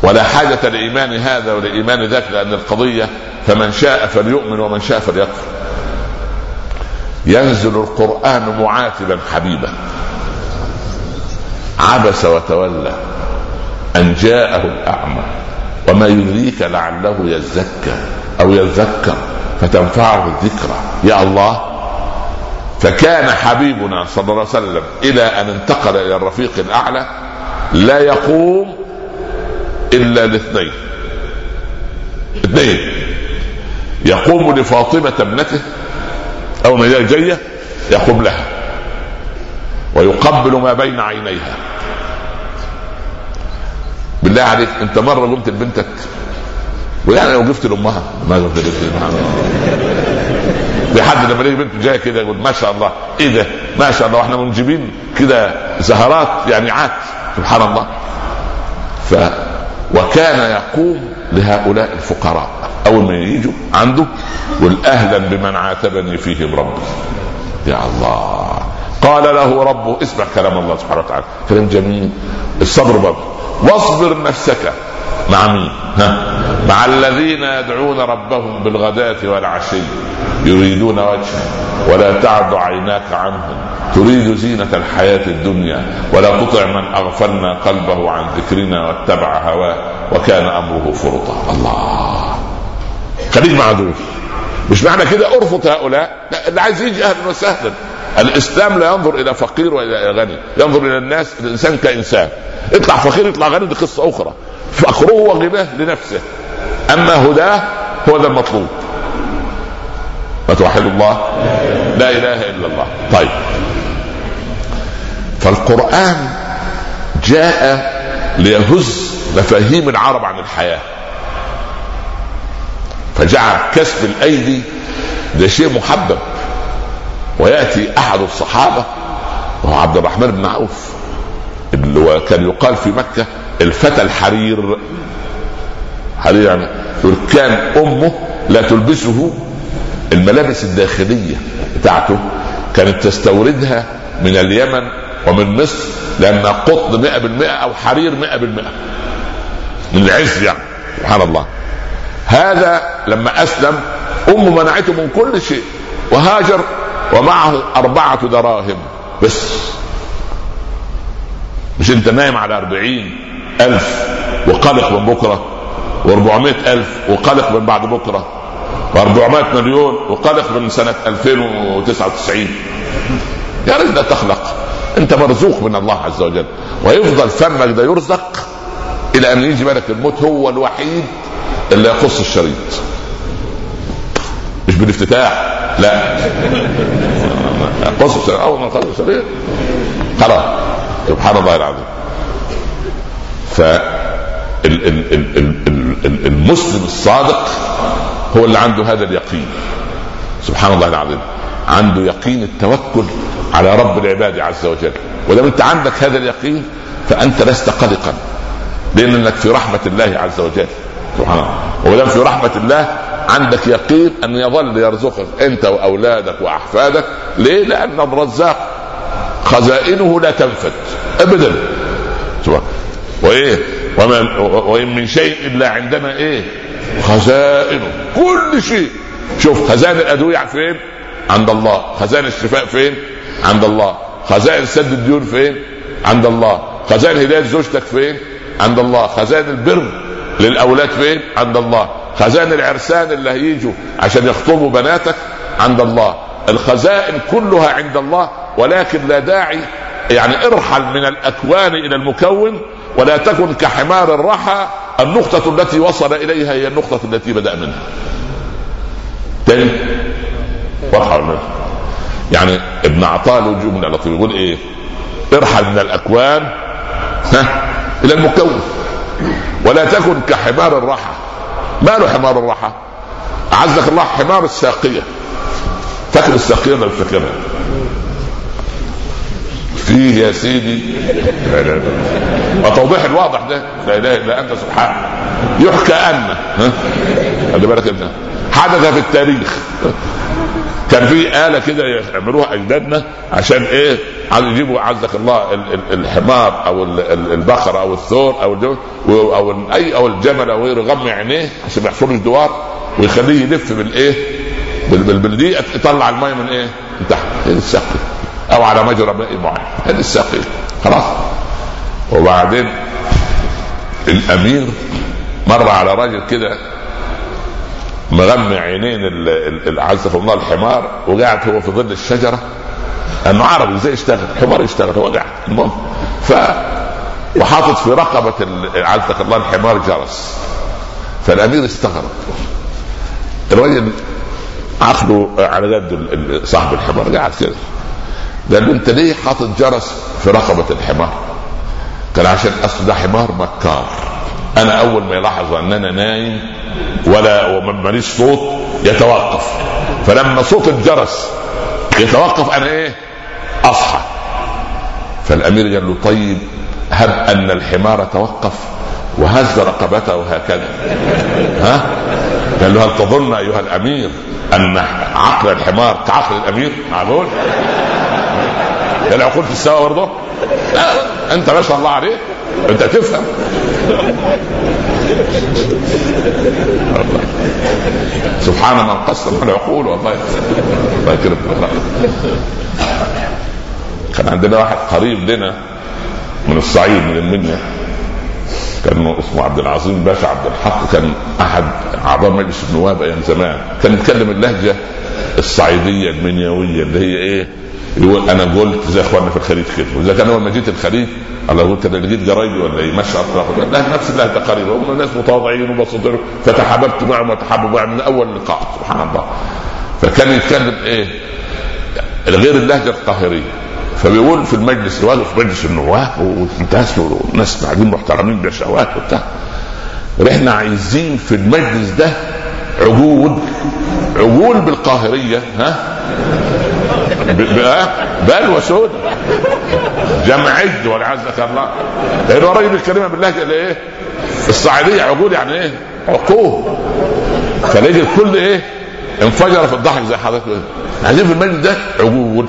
ولا حاجة لإيمان هذا ولإيمان ذاك لأن القضية فمن شاء فليؤمن ومن شاء فليكفر. ينزل القرآن معاتبا حبيبا. عبس وتولى أن جاءه الأعمى. وما يدريك لعله يزكى أو يذكر فتنفعه الذكرى. يا الله فكان حبيبنا صلى الله عليه وسلم إلى أن انتقل إلى الرفيق الاعلى لا يقوم إلا لاثنين. اثنين. يقوم لفاطمة ابنته أو ما جاية يقوم لها. ويقبل ما بين عينيها. بالله عليك أنت مرة قمت لبنتك؟ ويعني لو وقفت لأمها. ما قلت لامها في حد لما يلاقي بنت جاية كده يقول ما شاء الله. إيه ده؟ ما شاء الله. وإحنا منجبين كده زهرات يعني عات. سبحان الله. ف وكان يقوم لهؤلاء الفقراء. أول ما يجوا عنده يقول أهلا بمن عاتبني فيهم ربي. يا الله. قال له ربه اسمع كلام الله سبحانه وتعالى. كلام جميل. الصبر برضه. واصبر نفسك. مع مين؟ ها؟ مع الذين يدعون ربهم بالغداة والعشي يريدون وجهه ولا تعد عيناك عنهم. تريد زينة الحياة الدنيا ولا تطع من أغفلنا قلبه عن ذكرنا واتبع هواه وكان أمره فرطا. الله. خليك مع دول. مش معنى كده أرفض هؤلاء؟ لا اللي عايز يجي أهلا وسهلا. الإسلام لا ينظر إلى فقير والى غني ينظر إلى الناس الإنسان كإنسان. يطلع فقير يطلع غني دي قصة أخرى. فقره وغناه لنفسه. أما هداه هو ده المطلوب. فتوحد الله؟ لا إله إلا الله. طيب. فالقرآن جاء ليهز مفاهيم العرب عن الحياة. فجعل كسب الأيدي ده شيء محبب. ويأتي أحد الصحابة وهو عبد الرحمن بن عوف اللي كان يقال في مكة الفتى الحرير حرير يعني كان أمه لا تلبسه الملابس الداخلية بتاعته كانت تستوردها من اليمن ومن مصر لانها قطن 100% أو حرير 100% من العز يعني سبحان الله. هذا لما أسلم أمه منعته من كل شيء وهاجر ومعه أربعة دراهم بس. مش أنت نايم على أربعين؟ ألف وقلق من بكرة وأربعمائة ألف وقلق من بعد بكرة و400 مليون وقلق من سنة 2099 يا رجل لا تخلق. أنت مرزوق من الله عز وجل. ويفضل فمك ده يرزق إلى أن يجي ملك الموت هو الوحيد اللي يقص الشريط. مش بالافتتاح لا. قص الشريط. أول ما قص الشريط. خلاص. سبحان الله العظيم. ف المسلم الصادق هو اللي عنده هذا اليقين. سبحان الله العظيم. عنده يقين التوكل على رب العباد عز وجل. ولما انت عندك هذا اليقين فأنت لست قلقا. لانك في رحمة الله عز وجل. سبحان الله. ولم في رحمة الله عندك يقين أن يظل يرزقك أنت وأولادك وأحفادك. ليه؟ لأن الرزاق خزائنه لا تنفد. ابدا. وإيه؟ وما وإن من شيء إلا عندنا إيه؟ خزائنه كل شيء. شوف خزائن الأدوية فين؟ عند الله. خزائن الشفاء فين؟ عند الله. خزائن سد الديون فين؟ عند الله. خزائن هداية زوجتك فين؟ عند الله. خزائن البر للأولاد فين؟ عند الله. خزائن العرسان اللي هيجوا عشان يخطبوا بناتك؟ عند الله. الخزائن كلها عند الله ولكن لا داعي يعني ارحل من الأكوان إلى المكون ولا تكن كحمار الرحى النقطة التي وصل إليها هي النقطة التي بدأ منها. تاني؟ منها يعني ابن عطاء له جملة لطيفة يقول إيه؟ ارحل من الأكوان ها؟ إلى المكون. ولا تكن كحمار الرحى. ما له حمار الرحى؟ أعزك الله حمار الساقية. فاكر الساقية ولا مش فاكرها؟ فيه يا سيدي. وتوضيح الواضح ده. لا إله إلا أنت سبحانك يحكى أن خلي بالك أنت. حدث في التاريخ. كان في آلة كده يعملوها أجدادنا عشان إيه؟ عايز يجيبوا عزك الله الحمار أو البقرة أو الثور الجمل أو أي أو الجمل أو غيره يغمي عينيه عشان ما يحصلش دوار ويخليه يلف بالإيه؟ بالدي يطلع الماء من إيه؟ من تحت هذه السقي أو على مجرى ماء معين. هذه السقي خلاص. وبعدين الأمير مر على راجل كده مغمى عينين عزف الله الحمار وقاعد هو في ظل الشجرة. أنه عربي إزاي يشتغل حمار يشتغل هو قاعد المهم ف وحاطط في رقبة عزك الله الحمار جرس. فالأمير استغرب. الرجل عقله على قد صاحب الحمار قاعد كده. قال له أنت ليه حاطط جرس في رقبة الحمار؟ قال عشان اصل ده حمار مكار أنا أول ما يلاحظ ان أنا نايم ولا ماليش صوت يتوقف. فلما صوت الجرس يتوقف أنا إيه؟ أصحى. فالأمير قال له طيب هب أن الحمار توقف وهز رقبته هكذا ها؟ قال له هل تظن أيها الأمير أن عقل الحمار كعقل الأمير معقول العقول في السماء برضه. أنت ما شاء الله عليك. أنت تفهم. سبحان من قسم العقول والله. الله يكرمك. كان عندنا واحد قريب لنا من الصعيد من المنيا. كان اسمه عبد العظيم باشا عبد الحق. كان أحد أعضاء مجلس النواب أيام زمان. كان يتكلم اللهجة الصعيدية المنيوية اللي هي إيه؟ يقول أنا قلت زي إخواننا في الخليج كده واذا كان اول ما جيت الخليج الله قلت أنا لقيت قرايبي ولا إيه؟ ماشي اطراف لا نفس الله تقارير هم ناس متواضعين وبسيطين فتحاببت معهم وتحابب معهم من أول لقاء. سبحان الله. فكان يتكلم إيه؟ غير اللهجة القاهرية. فبيقول في المجلس واقف في مجلس النواب وناس ناس قاعدين محترمين بشهوات وبتاع. إحنا عايزين في المجلس ده عقول عقول بالقاهرية ها؟ بلوى سود جمع عد والعزك الله. لأنه راجل بالكلمة باللهجه اللي إيه؟ الصعيدية عقول يعني إيه؟ عقول فلاقي الكل إيه؟ انفجر في الضحك زي حضرتك. عايزين في المجلس ده عقول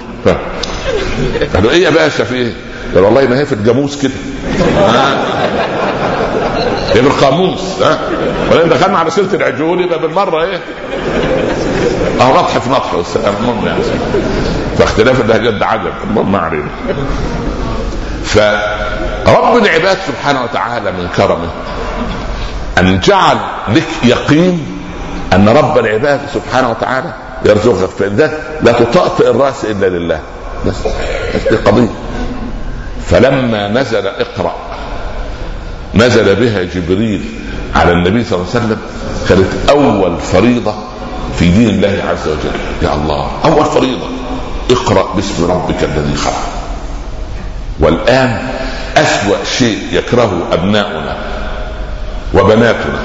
قالوا إيه يا باشا في إيه؟ قال والله ما هي في الجاموس كده. هي بالقاموس ها؟ ولأن دخلنا على سيره العجول يبقى بالمرة إيه؟ آه نطح في نطح المهم يعني. فاختلاف اللهجات ده عجب. المهم ما علينا. فرب العباد سبحانه وتعالى من كرمه أن جعل لك يقين أن رب العباد سبحانه وتعالى يرزقك. فلذلك لا تطأطئ الرأس إلا لله. بس دي قضية. فلما نزل اقرأ نزل بها جبريل على النبي صلى الله عليه وسلم كانت أول فريضة في دين الله عز وجل. يا الله أول فريضة. اقرأ باسم ربك الذي خلق. والآن أسوأ شيء يكرهه أبناؤنا وبناتنا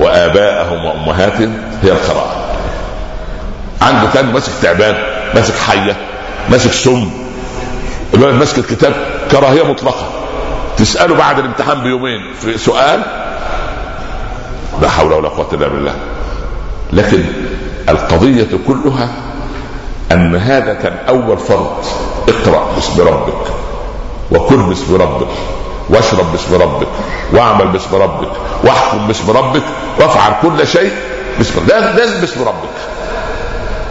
وآباءهم وأمهاتهم هي القراءة. عنده كان ماسك تعبان ماسك حية ماسك سم الولد ماسك الكتاب كراهية مطلقة. تساله بعد الامتحان بيومين. في سؤال؟ لا حول ولا قوة إلا بالله. لكن القضية كلها أن هذا كان أول فرض. اقرأ باسم ربك وكل باسم ربك واشرب باسم ربك واعمل باسم ربك واحكم باسم ربك وافعل كل شيء باسم لازم باسم ربك.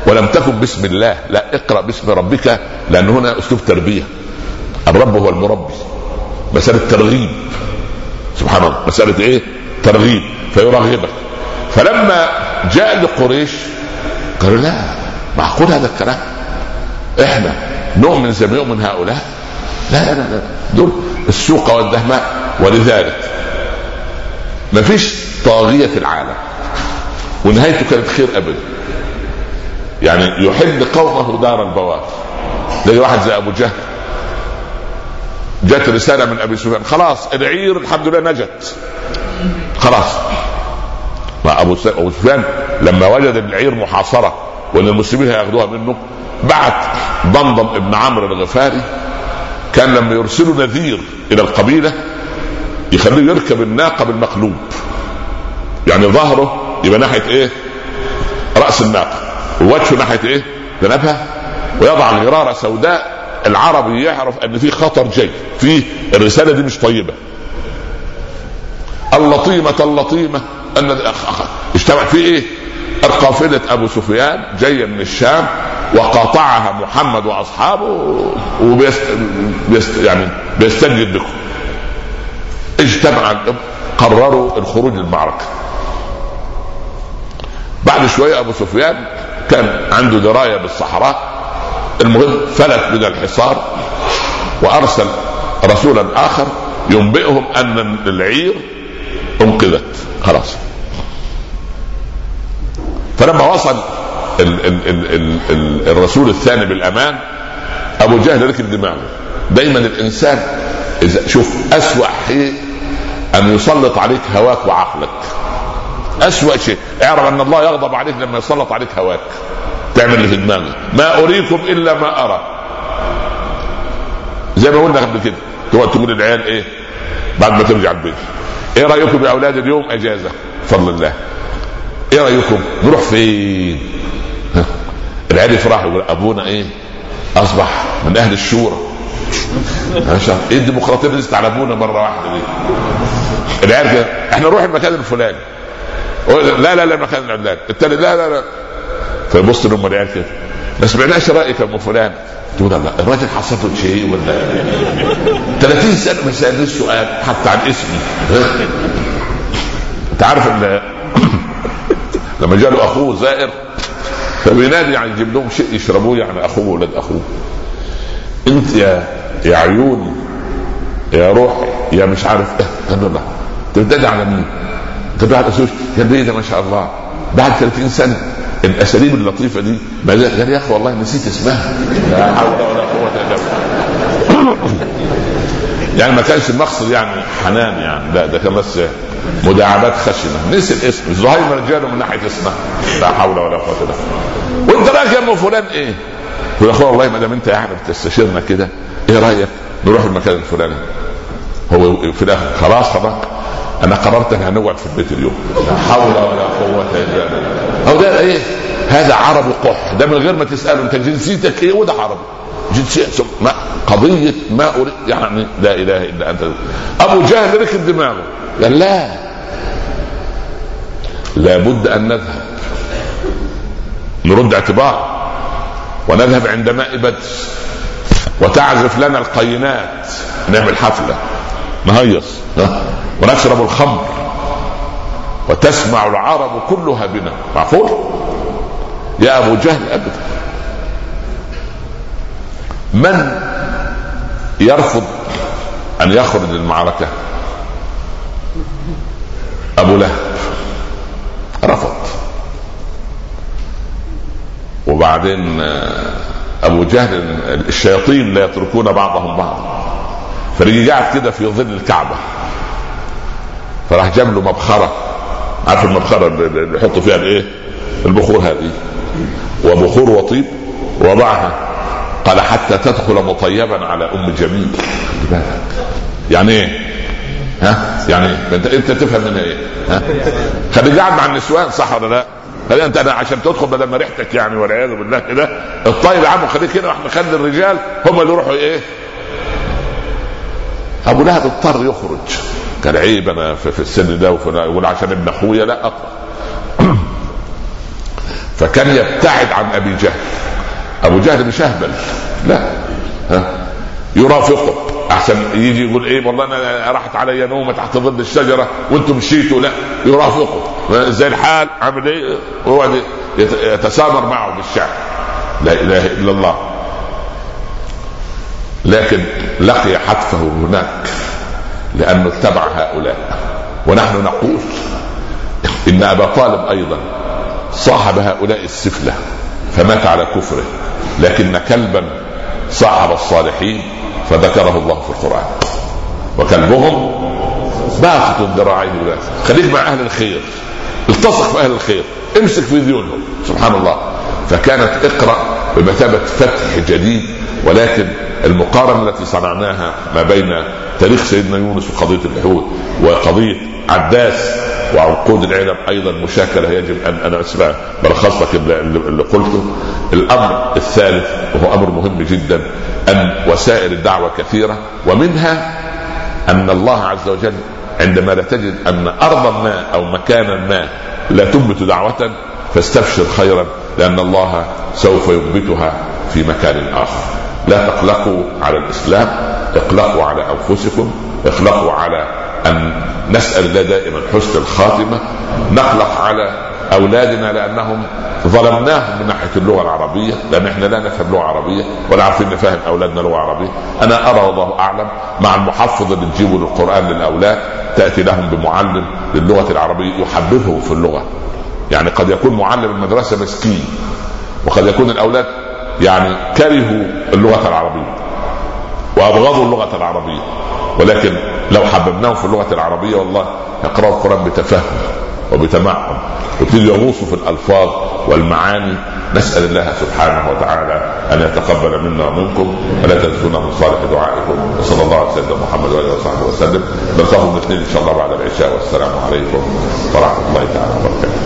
ولم تكن باسم الله. لا اقرأ باسم ربك لأن هنا أسلوب تربية. الرب هو المربي. مسألة ترغيب. سبحان الله. مسألة إيه؟ ترغيب. فيرغبك فلما جاء لقريش قالوا لا معقول هذا الكلام؟ إحنا نؤمن زي ما يؤمن هؤلاء؟ لا لا لا دول السوق والدهماء. ولذلك ما فيش طاغية في العالم. ونهايته كانت خير أبدا. يعني يحل قومه دار البوار. زي واحد زي أبو جهل. جت رسالة من أبي سفيان. خلاص العير الحمد لله نجت. خلاص. ما أبو سفيان لما وجد العير محاصرة وإن المسلمين هياخدوها منه بعت ضمضم ابن عمرو الغفاري كان لما يرسلوا نذير إلى القبيلة يخليه يركب الناقة بالمقلوب. يعني ظهره يبقى ناحية إيه؟ رأس الناقة. ووجهه ناحية إيه؟ ذنبها ويضع غراره سوداء العربي يعرف أن في خطر جاي في الرسالة دي مش طيبة. اللطيمة اللطيمة أن اجتمع في إيه؟ قافلة أبو سفيان جاية من الشام وقاطعها محمد وأصحابه وبيست بيست يعني بيستنجد بكم. اجتمع قرروا الخروج للمعركة بعد شوية أبو سفيان كان عنده دراية بالصحراء المهم فلت من الحصار وأرسل رسولا آخر ينبئهم أن العير أنقذت. خلاص. فلما وصل ال ال ال ال ال الرسول الثاني بالأمان أبو جهل ركب دماغه. دايما الإنسان إذا شوف أسوأ شيء أن يسلط عليك هواك وعقلك. أسوأ شيء. اعرف أن الله يغضب عليك لما يسلط عليك هواك. تعمل اللي في دماغك ما أريكم إلا ما أرى. زي ما قلنا قبل كده. تقعد تقول للعيال إيه؟ بعد ما ترجع البيت. إيه رأيكم يا أولاد اليوم؟ إجازة. بفضل الله. إيه رأيكم؟ نروح فين؟ العيال يفرحوا يقول أبونا إيه؟ أصبح من أهل الشورى. إيه الديمقراطية اللي على أبونا مرة واحدة دي؟ العيال كده. إحنا نروح المكان الفلاني. لا لا لا المكان العلاني. التاني لا لا لا. فيبص لهم العيال كده. ما سمعناش رأيك يا أم فلان. تقول لا الراجل حصل له شيء ولا 30 سنة ما سألنيش سؤال حتى عن اسمي. انت عارف إن لما جاء له أخوه زائر فبينادي يعني يجيب لهم شيء يشربوه يعني أخوه ولد أخوه. أنت يا يا عيون يا روح يا مش عارف إيه. قال له تبتدي على مين؟ بعد اسوش قال لي ده ما شاء الله بعد 30 سنة. الأساليب اللطيفة دي. قال يا أخي والله نسيت اسمها. لا حول ولا قوة إلا بالله. يعني ما كانش المقصد يعني حنان يعني. لا ده كان بس مداعبات خشنة. نسي الاسم. زهير رجاله من ناحية اسمها. لا حول ولا قوة إلا بالله. وانت رايك يا ام فلان إيه؟ يقول أخويا والله ما دام أنت يعني بتستشيرنا كده إيه رأيك نروح المكان الفلاني؟ هو في الآخر خلاص خلاص. أنا قررت أن هنقعد في البيت اليوم. لا حول ولا قوة إلا بالله. هو ده إيه؟ هذا عربي قح ده من غير ما تسأله أنت جنسيتك إيه؟ وده عربي جنسية. ما قضية ما أريد يعني لا إله إلا أنت. أبو جهل ركب دماغه. قال لا. لابد أن نذهب. نرد اعتبار. ونذهب عند ماء بدر. وتعزف لنا القينات. نعمل حفلة. نهيص. ونشرب الخمر. وتسمع العرب كلها بنا. معقول؟ يا أبو جهل أبدا. من يرفض أن يخرج للمعركه أبو لهب. رفض. وبعدين آه، أبو جهل الشياطين لا يتركون بعضهم بعضا. فرجع كده في ظل الكعبة. فراح جاب له مبخرة. عارف المبخرة اللي يحطوا فيها الإيه؟ البخور هذه. وبخور وطيب وضعها. قال حتى تدخل مطيبا على أم جميل. يعني إيه؟ ها؟ يعني انت أنت تفهم منها إيه؟ ها؟ خليك قاعد مع النسوان صح ولا لا؟ خلي أنت أنا عشان تدخل بدل ما ريحتك يعني والعياذ بالله كده الطيب يا عم خليك هنا وإحنا نخلي الرجال هم اللي يروحوا إيه؟ أبو لهب اضطر يخرج. كان عيب أنا في, السن ده يقول عشان ابن أخويا لا اقرا فكان يبتعد عن أبي جهل. أبو جهل مش أهبل. لا. ها؟ يرافقه. أحسن يجي يقول إيه والله أنا راحت علي نومة تحت ظل الشجرة وأنتم مشيتوا. لا. يرافقه. زي الحال. عامل إيه؟ ويقعد يتسامر معه بالشعر. لا إله إلا الله. لكن لقي حتفه هناك. لأنه اتبع هؤلاء. ونحن نقول إن أبا طالب أيضا صاحب هؤلاء السفلة فمات على كفره لكن كلبا صاحب الصالحين فذكره الله في القرآن. وكلبهم باسط ذراعيه خليك مع أهل الخير التصق في أهل الخير امسك في ذيولهم سبحان الله. فكانت اقرأ بمثابة فتح جديد ولكن المقارنة التي صنعناها ما بين تاريخ سيدنا يونس وقضية الحوت وقضية عداس وعقود العلم أيضا مشاكلة يجب أن أنا أسمع بلخص لك اللي قلته. الأمر الثالث وهو أمر مهم جدا أن وسائل الدعوة كثيرة ومنها أن الله عز وجل عندما لا تجد أن ارضا ما أو مكانا ما لا تنبت دعوة فاستبشر خيرا لأن الله سوف ينبتها في مكان آخر. لا تقلقوا على الإسلام اقلقوا على أنفسكم اقلقوا على أن نسأل الله دائما حسن الخاتمة نقلق على أولادنا لأنهم ظلمناهم من ناحية اللغة العربية لأن إحنا لا نفهم لغة عربية ولا عارفين نفهم أولادنا لغة عربية. أنا أرى والله أعلم مع المحفظ اللي تجيبه للقرآن للأولاد تأتي لهم بمعلم للغة العربية يحببهم في اللغة. يعني قد يكون معلم المدرسة مسكين وقد يكون الأولاد يعني كرهوا اللغة العربية وأبغضوا اللغة العربية. ولكن لو حببناهم في اللغة العربية والله يقرأوا القرآن بتفهم وبتمعن. ويبتدوا يغوصوا في الألفاظ والمعاني. نسأل الله سبحانه وتعالى أن يتقبل منا ومنكم ولا تنسونا من صالح دعائكم. وصلى الله على سيدنا محمد وآله وصحبه وسلم. نلقاكم الاثنين ان شاء الله بعد العشاء والسلام عليكم ورحمة الله تعالى وبركاته.